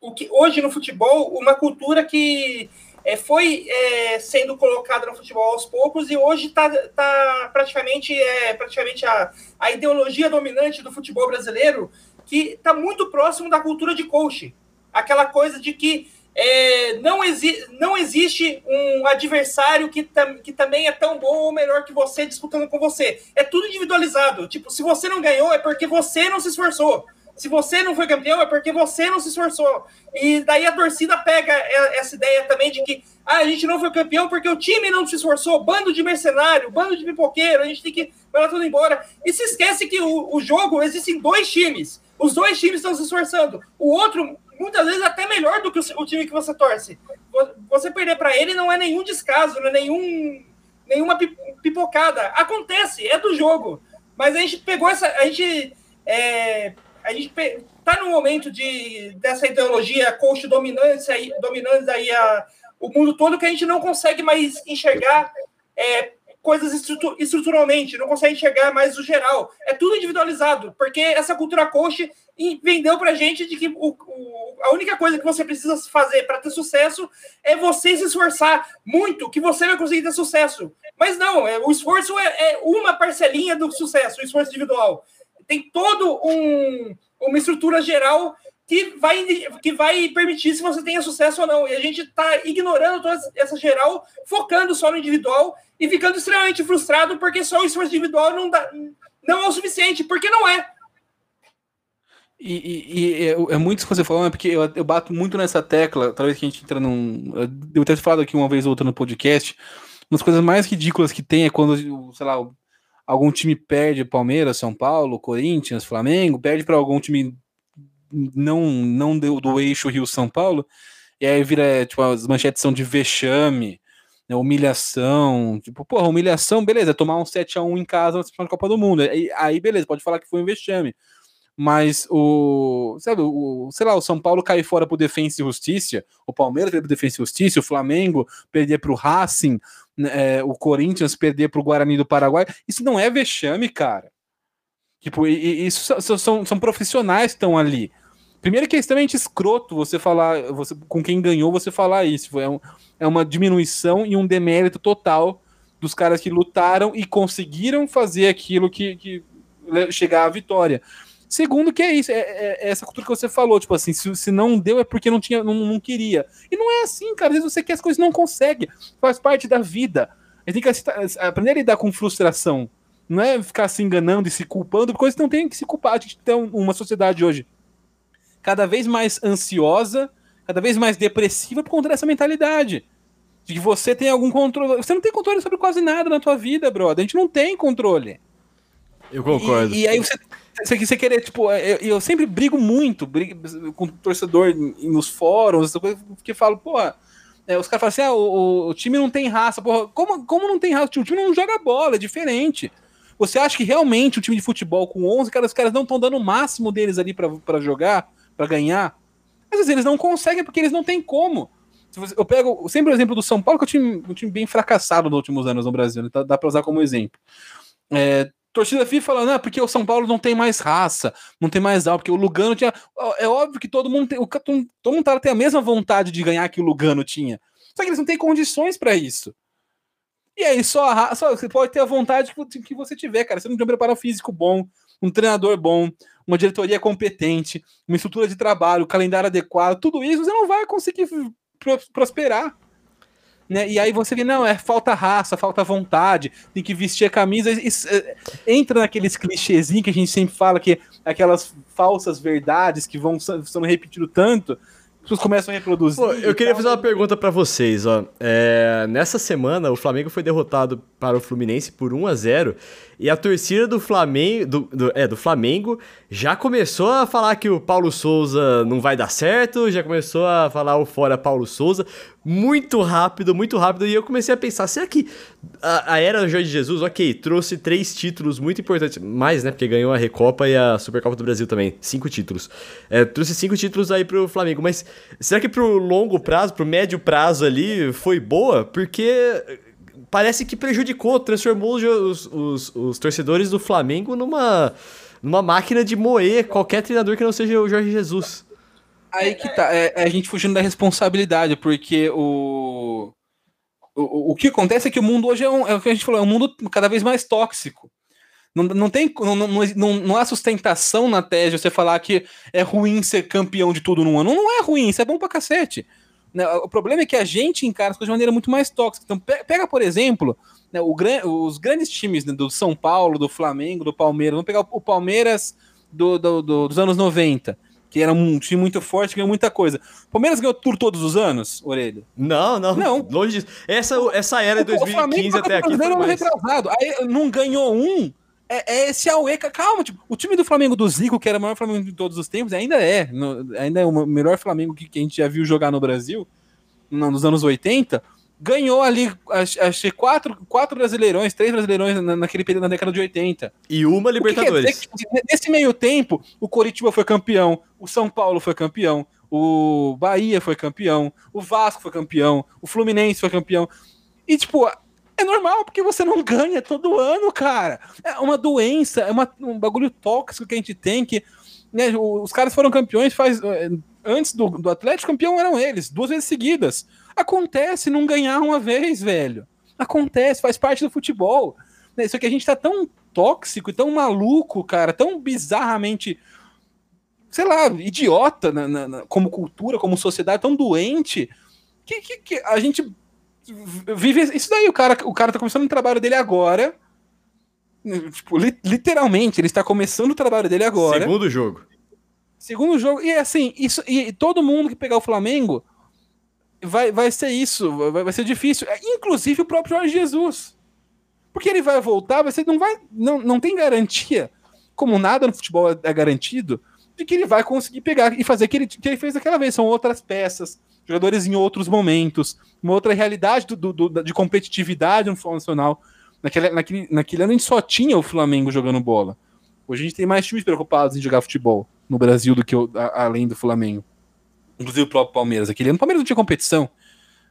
o que hoje no futebol, uma cultura que é, foi é, sendo colocada no futebol aos poucos e hoje está tá praticamente, é, praticamente a, a ideologia dominante do futebol brasileiro que está muito próximo da cultura de coach. Aquela coisa de que é, não, exi não existe um adversário que, tam que também é tão bom ou melhor que você disputando com você. É tudo individualizado. Tipo, se você não ganhou, é porque você não se esforçou. Se você não foi campeão, é porque você não se esforçou. E daí a torcida pega essa ideia também de que ah, a gente não foi campeão porque o time não se esforçou. Bando de mercenário, bando de pipoqueiro, a gente tem que mandar tudo embora. E se esquece que o, o jogo existem dois times. Os dois times estão se esforçando. O outro muitas vezes até melhor do que o, time que você torce. Você perder para ele não é nenhum descaso, não é nenhum, nenhuma pipocada. Acontece, é do jogo. Mas a gente pegou essa. A gente. É, a gente tá no momento de, dessa ideologia coach dominante aí, dominante aí a, o mundo todo que a gente não consegue mais enxergar é, coisas estruturalmente, não consegue enxergar mais o geral. É tudo individualizado, porque essa cultura coach vendeu pra gente de que o, o, a única coisa que você precisa fazer para ter sucesso é você se esforçar muito, que você vai conseguir ter sucesso. Mas não, é, o esforço é, é uma parcelinha do sucesso, o esforço individual. Tem todo um, uma estrutura geral que vai, que vai permitir se você tenha sucesso ou não. E a gente está ignorando toda essa geral, focando só no individual e ficando extremamente frustrado porque só o esforço individual não, dá, não é o suficiente, porque não é. E, e, e é, é, muito isso que você falou, é porque eu, eu, bato muito nessa tecla, talvez que a gente entra num. Eu devo ter falado aqui uma vez ou outra no podcast. Uma das coisas mais ridículas que tem é quando, sei lá, algum time perde Palmeiras, São Paulo, Corinthians, Flamengo, perde para algum time não, não do, do eixo Rio-São Paulo, e aí vira, tipo, as manchetes são de vexame, né, humilhação, tipo, porra, humilhação, beleza, tomar um 7x1 em casa na Copa do Mundo, aí, aí beleza, pode falar que foi um vexame, mas o, sabe, o, sei lá, o São Paulo cair fora pro Defensa e Justiça, o Palmeiras perder pro Defensa e Justiça, o Flamengo perder pro Racing, né, é, o Corinthians perder pro Guarani do Paraguai, isso não é vexame, cara. Tipo, e, isso são, são, são profissionais que estão ali. Primeiro que é extremamente escroto você falar, você, com quem ganhou, você falar isso. É, um, é uma diminuição e um demérito total dos caras que lutaram e conseguiram fazer aquilo que, que chegar à vitória. Segundo, que é isso, é, é, é essa cultura que você falou, tipo assim, se, se não deu é porque não tinha, não, não, queria. E não é assim, cara. Às vezes você quer as coisas não consegue. Faz parte da vida. A gente tem que aprender a lidar com frustração. Não é ficar se enganando e se culpando por coisas que não tem que se culpar. A gente tem uma sociedade hoje cada vez mais ansiosa, cada vez mais depressiva por conta dessa mentalidade. De que você tem algum controle. Você não tem controle sobre quase nada na tua vida, brother. A gente não tem controle. Eu concordo. E, e aí você, você, você querer, tipo, eu, eu sempre brigo muito brigo, com o torcedor nos fóruns, porque falo, pô, é, os caras falam assim: ah, o, o, time não tem raça. Porra, como, como não tem raça? O time não joga bola, é diferente. Você acha que realmente o time de futebol com 11 caras, os caras não estão dando o máximo deles ali para jogar, para ganhar? Às vezes eles não conseguem porque eles não têm como. Eu pego sempre o exemplo do São Paulo, que é um time, um time bem fracassado nos últimos anos no Brasil, né? dá para usar como exemplo. É, torcida FIFA falando, ah, porque o São Paulo não tem mais raça, não tem mais algo, porque o Lugano tinha. É óbvio que todo mundo tem. Todo mundo tem a mesma vontade de ganhar que o Lugano tinha. Só que eles não têm condições para isso. E aí, só, a, só você pode ter a vontade que, que você tiver, cara. Você não tem um preparo físico bom, um treinador bom, uma diretoria competente, uma estrutura de trabalho, calendário adequado, tudo isso, você não vai conseguir prosperar. Né? E aí você vê, não, é falta raça, falta vontade, tem que vestir a camisa. É, entra naqueles clichêzinhos que a gente sempre fala, que aquelas falsas verdades que vão sendo repetido tanto, pessoas começam a reproduzir. Pô, eu queria fazer uma pergunta para vocês, ó. É, nessa semana, o Flamengo foi derrotado para o Fluminense por 1 a 0 e a torcida do Flamengo, do, do, é, do Flamengo já começou a falar que o Paulo Souza não vai dar certo, já começou a falar o fora Paulo Souza, muito rápido, muito rápido, e eu comecei a pensar, será que a, a era do Jorge Jesus, ok, trouxe três títulos muito importantes, mais, né, porque ganhou a Recopa e a Supercopa do Brasil também, cinco títulos. É, trouxe cinco títulos aí pro Flamengo, mas será que pro longo prazo, pro médio prazo ali, foi boa? Porque parece que prejudicou, transformou os, os, os, torcedores do Flamengo numa, numa máquina de moer qualquer treinador que não seja o Jorge Jesus. Aí que tá, é, é a gente fugindo da responsabilidade, porque o, o, o que acontece é que o mundo hoje é, um, é o que a gente falou, é um mundo cada vez mais tóxico. Não, não, tem, não, não, não, não há sustentação na tese você falar que é ruim ser campeão de tudo num ano. Não é ruim, isso é bom pra cacete. Né? O problema é que a gente encara as coisas de maneira muito mais tóxica. Então, pega, por exemplo, né, o, os grandes times né, do São Paulo, do Flamengo, do Palmeiras. Vamos pegar o Palmeiras do, do, do, dos anos 90, que era um time muito forte, ganhou muita coisa. O Palmeiras ganhou tudo todos os anos, Orelha? Não, não. Não. Longe disso. Essa, essa era de 2015 até aqui. Foi mais... retrasado. Aí não ganhou um é, é esse Aue, calma, tipo, o time do Flamengo do Zico, que era o maior Flamengo de todos os tempos, ainda é, no, ainda é o melhor Flamengo que, que, a gente já viu jogar no Brasil, no, nos anos 80, ganhou ali, acho que quatro, quatro brasileirões, três brasileirões na, naquele período na década de 80. E uma Libertadores. Que que, nesse meio tempo, o Coritiba foi campeão, o São Paulo foi campeão, o Bahia foi campeão, o Vasco foi campeão, o Fluminense foi campeão. E, tipo, é normal, porque você não ganha todo ano, cara. É uma doença, é uma, um bagulho tóxico que a gente tem que. Né, os caras foram campeões faz. Eh, antes do, do Atlético, campeão eram eles, duas vezes seguidas. Acontece não ganhar uma vez, velho. Acontece, faz parte do futebol. Né, só que a gente tá tão tóxico e tão maluco, cara, tão bizarramente, sei lá, idiota na, na, na, como cultura, como sociedade, tão doente, que, que, que a gente vive isso daí. O cara, o cara tá começando o trabalho dele agora. Tipo, li, literalmente, ele está começando o trabalho dele agora. Segundo jogo. Segundo jogo. E assim, isso, e todo mundo que pegar o Flamengo vai, vai ser isso. Vai, vai ser difícil. É, inclusive o próprio Jorge Jesus. Porque ele vai voltar, você não vai. Não, não tem garantia, como nada no futebol é garantido, de que ele vai conseguir pegar e fazer o que ele, que ele fez daquela vez. São outras peças jogadores em outros momentos, uma outra realidade do, do, do de competitividade no futebol nacional. Naquele, naquele, naquele ano a gente só tinha o Flamengo jogando bola. Hoje a gente tem mais times preocupados em jogar futebol no Brasil do que o, a, além do Flamengo. Inclusive o próprio Palmeiras. Aquele ano o Palmeiras não tinha competição.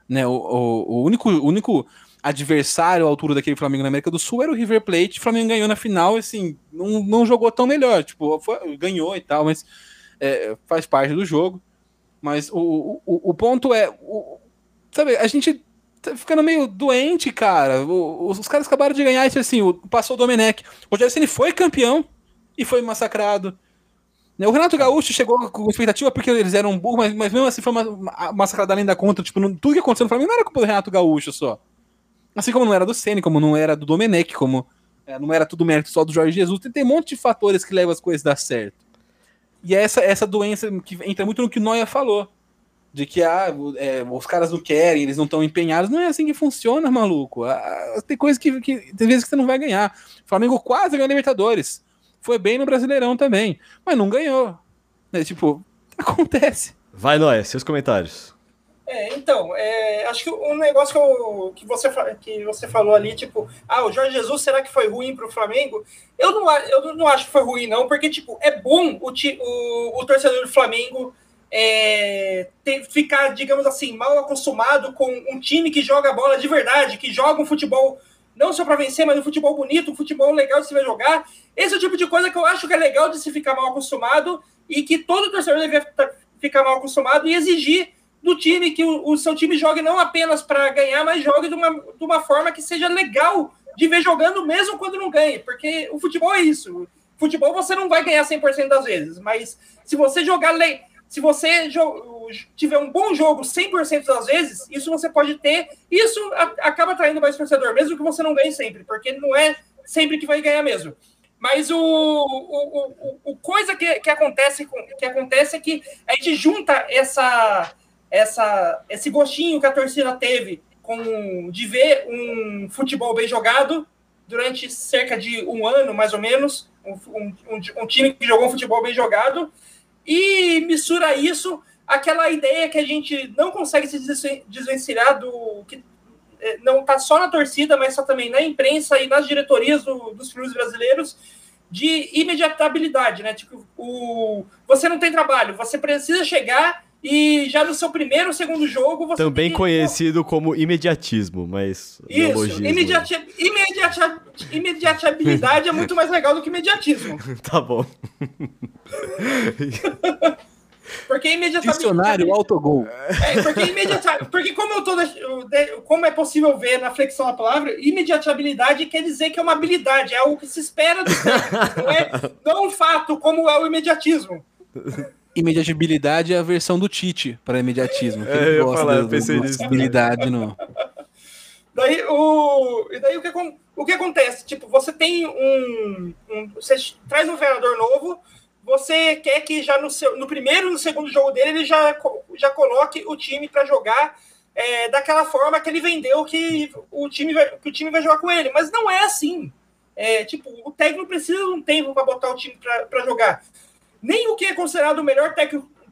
Né? O, o, o único, o único adversário à altura daquele Flamengo na América do Sul era o River Plate. O Flamengo ganhou na final, assim, não, não jogou tão melhor. Tipo, foi, ganhou e tal, mas é, faz parte do jogo. Mas o, o, o ponto é. O, sabe, a gente tá ficando meio doente, cara. O, os, caras acabaram de ganhar isso assim. O, passou o Domenech. O Rogério foi campeão e foi massacrado. O Renato Gaúcho chegou com expectativa porque eles eram burros, mas, mas mesmo assim foi uma, uma massacrada além da conta. Tipo, não, tudo que aconteceu no Flamengo não era culpa do Renato Gaúcho só. Assim como não era do Ceni, como não era do Domenech, como é, não era tudo mérito só do Jorge Jesus. Tem, tem um monte de fatores que levam as coisas a dar certo. E é essa, essa doença que entra muito no que o Noia falou. De que ah, é, os caras não querem, eles não estão empenhados. Não é assim que funciona, maluco. Ah, tem coisas que, que tem vezes que você não vai ganhar. O Flamengo quase ganhou a Libertadores. Foi bem no Brasileirão também. Mas não ganhou. É, tipo, <laughs> acontece. Vai, Noia, seus comentários. É, então, é, acho que um negócio que, eu, que, você, que você falou ali, tipo, ah, o Jorge Jesus, será que foi ruim para o Flamengo? Eu não, eu não acho que foi ruim, não, porque, tipo, é bom o, o, o torcedor do Flamengo é, ter, ficar, digamos assim, mal acostumado com um time que joga bola de verdade, que joga um futebol não só para vencer, mas um futebol bonito, um futebol legal de se ver jogar. Esse é o tipo de coisa que eu acho que é legal de se ficar mal acostumado e que todo torcedor deve ficar mal acostumado e exigir do time, que o, o seu time jogue não apenas para ganhar, mas jogue de uma, de uma forma que seja legal de ver jogando mesmo quando não ganhe, porque o futebol é isso. Futebol você não vai ganhar 100% das vezes, mas se você jogar se você jo... tiver um bom jogo 100% das vezes, isso você pode ter, isso acaba atraindo mais torcedor, mesmo que você não ganhe sempre, porque não é sempre que vai ganhar mesmo. Mas o, o, o, o coisa que, que, acontece, que acontece é que a gente junta essa essa, esse gostinho que a torcida teve com, de ver um futebol bem jogado durante cerca de um ano, mais ou menos, um, um, um time que jogou um futebol bem jogado, e mistura isso aquela ideia que a gente não consegue se desvencilhar do que é, não está só na torcida, mas só também na imprensa e nas diretorias do, dos clubes brasileiros de imediatabilidade, né? Tipo, o, você não tem trabalho, você precisa chegar e já no seu primeiro ou segundo jogo você Também tem... conhecido como imediatismo, mas. Isso, imediati... Imediati... imediatabilidade é muito mais legal do que imediatismo. <laughs> tá bom. <laughs> Porque imediatamente. Dicionário autogol. É, porque imediatamente. Porque como eu tô. Como é possível ver na flexão da palavra, imediatabilidade quer dizer que é uma habilidade, é algo que se espera do técnico, não é, não é um fato como é o imediatismo imediatibilidade é a versão do Tite para imediatismo. É, eu gosta falar, eu pensei nisso. No. Daí o, e daí o que, o que acontece? Tipo, você tem um, um você traz um treinador novo, você quer que já no, seu, no primeiro e no segundo jogo dele ele já, já coloque o time para jogar é, daquela forma que ele vendeu que o time vai, que o time vai jogar com ele. Mas não é assim. É, tipo, o técnico precisa de um tempo para botar o time para jogar nem o que é considerado o melhor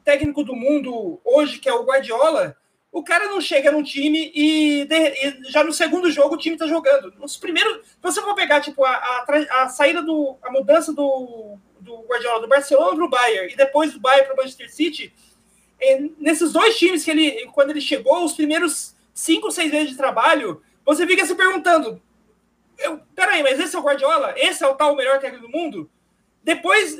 técnico do mundo hoje, que é o Guardiola, o cara não chega no time e, de, e já no segundo jogo o time tá jogando. Nos primeiros, se você for pegar tipo a, a, a saída do a mudança do, do Guardiola do Barcelona para o Bayern e depois do Bayern para o Manchester City, é, nesses dois times que ele quando ele chegou, os primeiros cinco, seis meses de trabalho, você fica se perguntando, eu, peraí, mas esse é o Guardiola? Esse é o tal melhor técnico do mundo? Depois,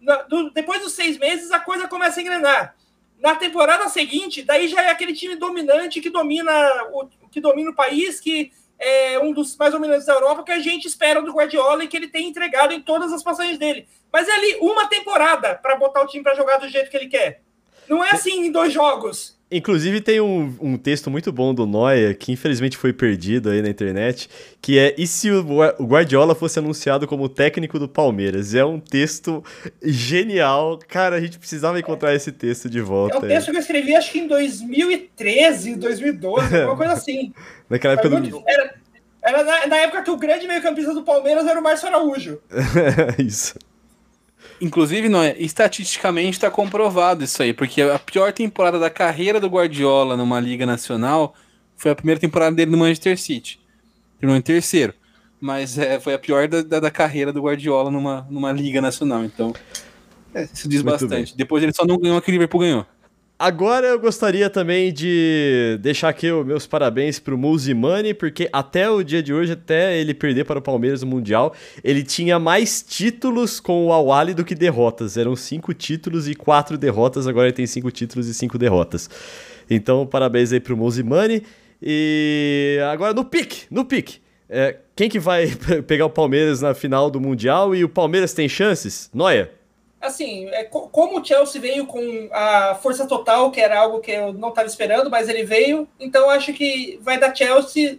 na, do, depois dos seis meses, a coisa começa a engrenar. Na temporada seguinte, daí já é aquele time dominante que domina o, que domina o país, que é um dos mais dominantes da Europa, que a gente espera do Guardiola e que ele tem entregado em todas as passagens dele. Mas é ali uma temporada para botar o time para jogar do jeito que ele quer. Não é assim em dois jogos. Inclusive tem um, um, texto muito bom do Noia, que infelizmente foi perdido aí na internet, que é E se o Guardiola fosse anunciado como técnico do Palmeiras? É um texto genial. Cara, a gente precisava encontrar esse texto de volta. É um texto que eu escrevi acho que em 2013, 2012, alguma coisa assim. <laughs> Naquela época do... Era, era na, na, época que o grande meio-campista do Palmeiras era o Márcio Araújo. <laughs> Isso. Inclusive, não é, estatisticamente está comprovado isso aí, porque a pior temporada da carreira do Guardiola numa liga nacional foi a primeira temporada dele no Manchester City. Terminou em terceiro. Mas é, foi a pior da, da, da, carreira do Guardiola numa, numa liga nacional. Então, é, isso diz Muito bastante. Bem. Depois ele só não ganhou aquele Liverpool ganhou. Agora eu gostaria também de deixar aqui os meus parabéns pro Muzimani, porque até o dia de hoje, até ele perder para o Palmeiras no Mundial, ele tinha mais títulos com o Awali do que derrotas. Eram cinco títulos e quatro derrotas, agora ele tem cinco títulos e cinco derrotas. Então, parabéns aí pro Muzimani. E agora no pique, no pique. É, quem que vai <laughs> pegar o Palmeiras na final do Mundial e o Palmeiras tem chances? Noia? Assim, é, como o Chelsea veio com a força total, que era algo que eu não estava esperando, mas ele veio, então acho que vai dar Chelsea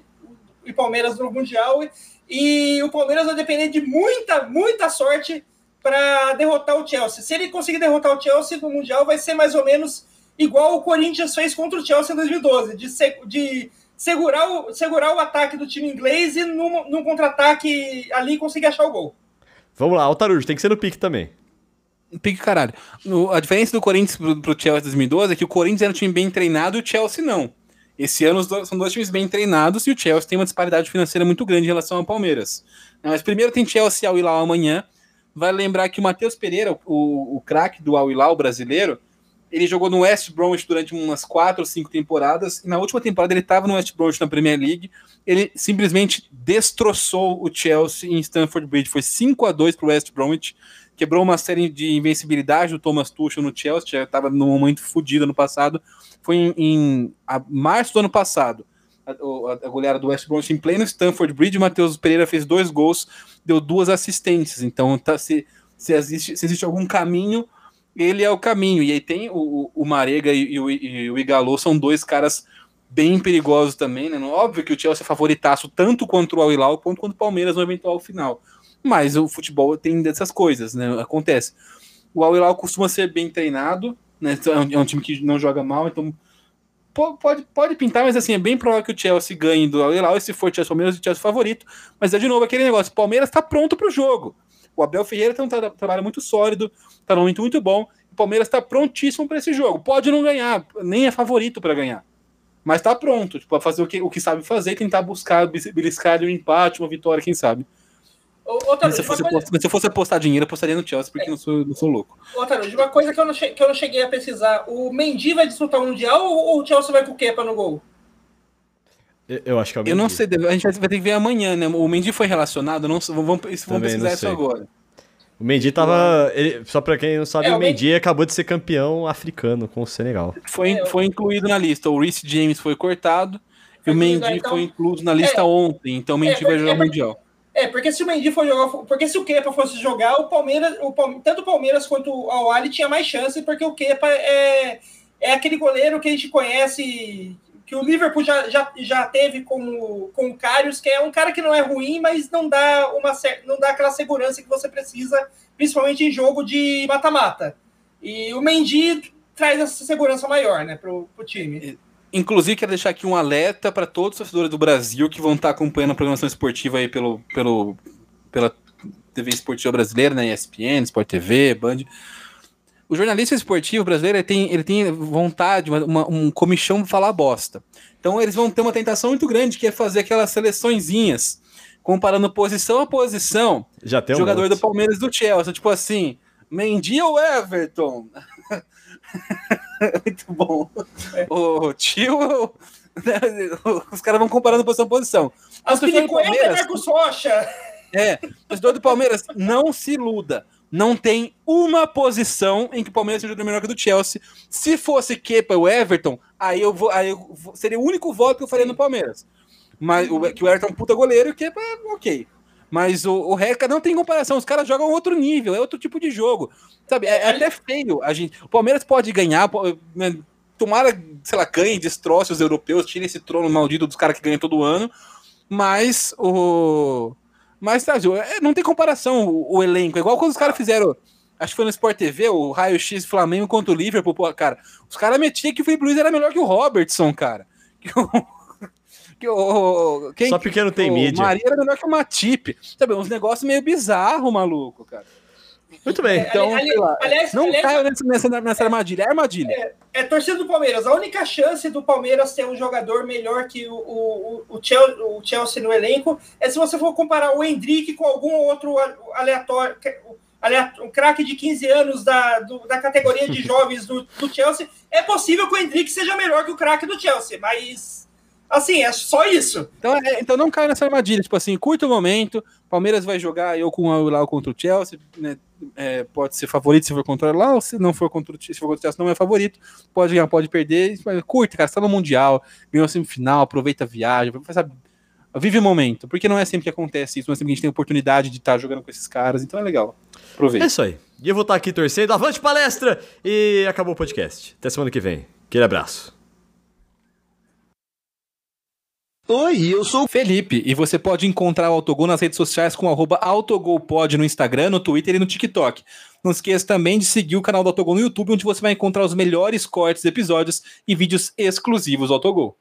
e Palmeiras no Mundial. E o Palmeiras vai depender de muita, muita sorte para derrotar o Chelsea. Se ele conseguir derrotar o Chelsea no Mundial, vai ser mais ou menos igual o Corinthians fez contra o Chelsea em 2012, de, de segurar, o, segurar o ataque do time inglês e num, contra-ataque ali conseguir achar o gol. Vamos lá, Altarujo, tem que ser no pique também. Pique caralho. No, a diferença do Corinthians pro, pro Chelsea 2012 é que o Corinthians era um time bem treinado e o Chelsea não. Esse ano são dois times bem treinados e o Chelsea tem uma disparidade financeira muito grande em relação ao Palmeiras. Mas primeiro tem Chelsea ao Hilal amanhã. Vai lembrar que o Matheus Pereira, o, o craque do Al Hilal brasileiro, ele jogou no West Bromwich durante umas quatro ou cinco temporadas, e na última temporada ele estava no West Bromwich na Premier League, ele simplesmente destroçou o Chelsea em Stamford Bridge, foi 5 a 2 para o West Bromwich, quebrou uma série de invencibilidade do Thomas Tuchel no Chelsea, já estava num momento fodido no passado, foi em, em março do ano passado, a, a, a goleada do West Bromwich em pleno Stamford Bridge, o Matheus Pereira fez dois gols, deu duas assistências, então tá, se, se, existe, se existe algum caminho ele é o caminho. E aí tem o, o Marega e, e, o, e o Igalô, são dois caras bem perigosos também, né? Óbvio que o Chelsea é favoritaço tanto contra o Al Hilal quanto contra o Palmeiras no eventual final. Mas o futebol tem dessas coisas, né? Acontece. O Al Hilal costuma ser bem treinado, né? É um time que não joga mal, então pode, pode pintar, mas assim, é bem provável que o Chelsea ganhe do Al Hilal, e se for o Chelsea Palmeiras, o Chelsea favorito. Mas é de novo aquele negócio, o Palmeiras está pronto para o jogo. O Abel Ferreira tem um tra trabalho muito sólido, tá num momento muito bom. O Palmeiras está prontíssimo para esse jogo. Pode não ganhar, nem é favorito para ganhar. Mas está pronto, tipo, para fazer o que, o que sabe fazer, tentar buscar, beliscar um empate, uma vitória, quem sabe. Outra, se, fosse, coisa... se eu fosse apostar dinheiro, eu apostaria no Chelsea, porque é. não, sou, não sou louco. Outra, uma coisa que eu, não que eu não cheguei a pesquisar: o Mendy vai disputar o Mundial ou o Chelsea vai com o Kepa no gol? Eu acho que é o Mendy. Eu não sei, a gente vai ter que ver amanhã, né? O Mendy foi relacionado, não, vamos, vamos pesquisar isso agora. O Mendy tava. Ele, só pra quem não sabe, é, o Mendy, Mendy acabou de ser campeão africano com o Senegal. Foi, é, foi incluído na lista. O Reece James foi cortado e o Mendy então, foi incluído na lista é, ontem. Então o Mendy é, vai jogar o Mundial. É, porque se o Mendy for jogar. Porque se o Kepa fosse jogar, o Palmeiras. O, tanto o Palmeiras quanto o Al tinha mais chance, porque o Kepa é, é aquele goleiro que a gente conhece que o Liverpool já, já, já teve com, com o Karius, que é um cara que não é ruim, mas não dá, uma, não dá aquela segurança que você precisa, principalmente em jogo de mata-mata. E o Mendy traz essa segurança maior né, para o time. Inclusive, quero deixar aqui um alerta para todos os torcedores do Brasil que vão estar acompanhando a programação esportiva aí pelo, pelo, pela TV Esportiva Brasileira, né, ESPN, Sport TV, Band o jornalista esportivo brasileiro ele tem, ele tem vontade, uma, um comichão de falar bosta. Então eles vão ter uma tentação muito grande, que é fazer aquelas seleçõezinhas, comparando posição a posição. Já tem um jogador monte. do Palmeiras do Chelsea, tipo assim, Mendy ou Everton? <laughs> <laughs> muito bom. O tio. Os caras vão comparando posição a posição. As Palmeiras é Marcos Rocha. É, o torcedor do Palmeiras não se iluda não tem uma posição em que o Palmeiras seja melhor que o do Chelsea. Se fosse Kepa o Everton, aí eu, vou, aí eu vou, seria o único voto que eu faria no Palmeiras. Mas o, que o Everton é um puta goleiro e o Kepa, ok. Mas o, o Reca não tem comparação, os caras jogam outro nível, é outro tipo de jogo. Sabe, é, é até feio. A gente, o Palmeiras pode ganhar, né, tomara, sei lá, ganhe, destroce os europeus, tire esse trono maldito dos caras que ganham todo ano, mas o mas, tá, não tem comparação o, o elenco. É igual quando os caras fizeram. Acho que foi no Sport TV, o Raio X Flamengo contra o Liverpool. Pô, cara, os caras metiam que o Felipe Luiz era melhor que o Robertson, cara. Que o, que o, quem, Só porque não tem o mídia. Maria era melhor que o Matip. Sabe, uns negócios meio bizarros, maluco, cara. Muito bem. Então, ali, aliás, não aliás, caia nessa, nessa, nessa é, armadilha. É armadilha. É, é, torcida do Palmeiras. A única chance do Palmeiras ter um jogador melhor que o, o, o, Chelsea, o Chelsea no elenco é se você for comparar o Hendrick com algum outro aleatório. Um craque de 15 anos da, do, da categoria de <laughs> jovens do, do Chelsea, é possível que o Hendrick seja melhor que o craque do Chelsea, mas Assim, é só isso. Então, é, então não cai nessa armadilha. Tipo assim, curto momento, Palmeiras vai jogar eu com o Lau contra o Chelsea, né? É, pode ser favorito se for contra o Lau, se não for contra o, se for contra o Chelsea, não é favorito. Pode ganhar, pode perder. Curta, cara, está no Mundial, ganhou a semifinal, aproveita a viagem, sabe? Vive o momento, porque não é sempre que acontece isso, não é sempre que a gente tem oportunidade de estar tá jogando com esses caras, então é legal. Aproveita. É isso aí. E eu vou estar aqui torcendo. Avante palestra! E acabou o podcast. Até semana que vem. Aquele abraço. Oi, eu sou o Felipe e você pode encontrar o Autogol nas redes sociais com autogolpod no Instagram, no Twitter e no TikTok. Não esqueça também de seguir o canal do Autogol no YouTube, onde você vai encontrar os melhores cortes, episódios e vídeos exclusivos do Autogol.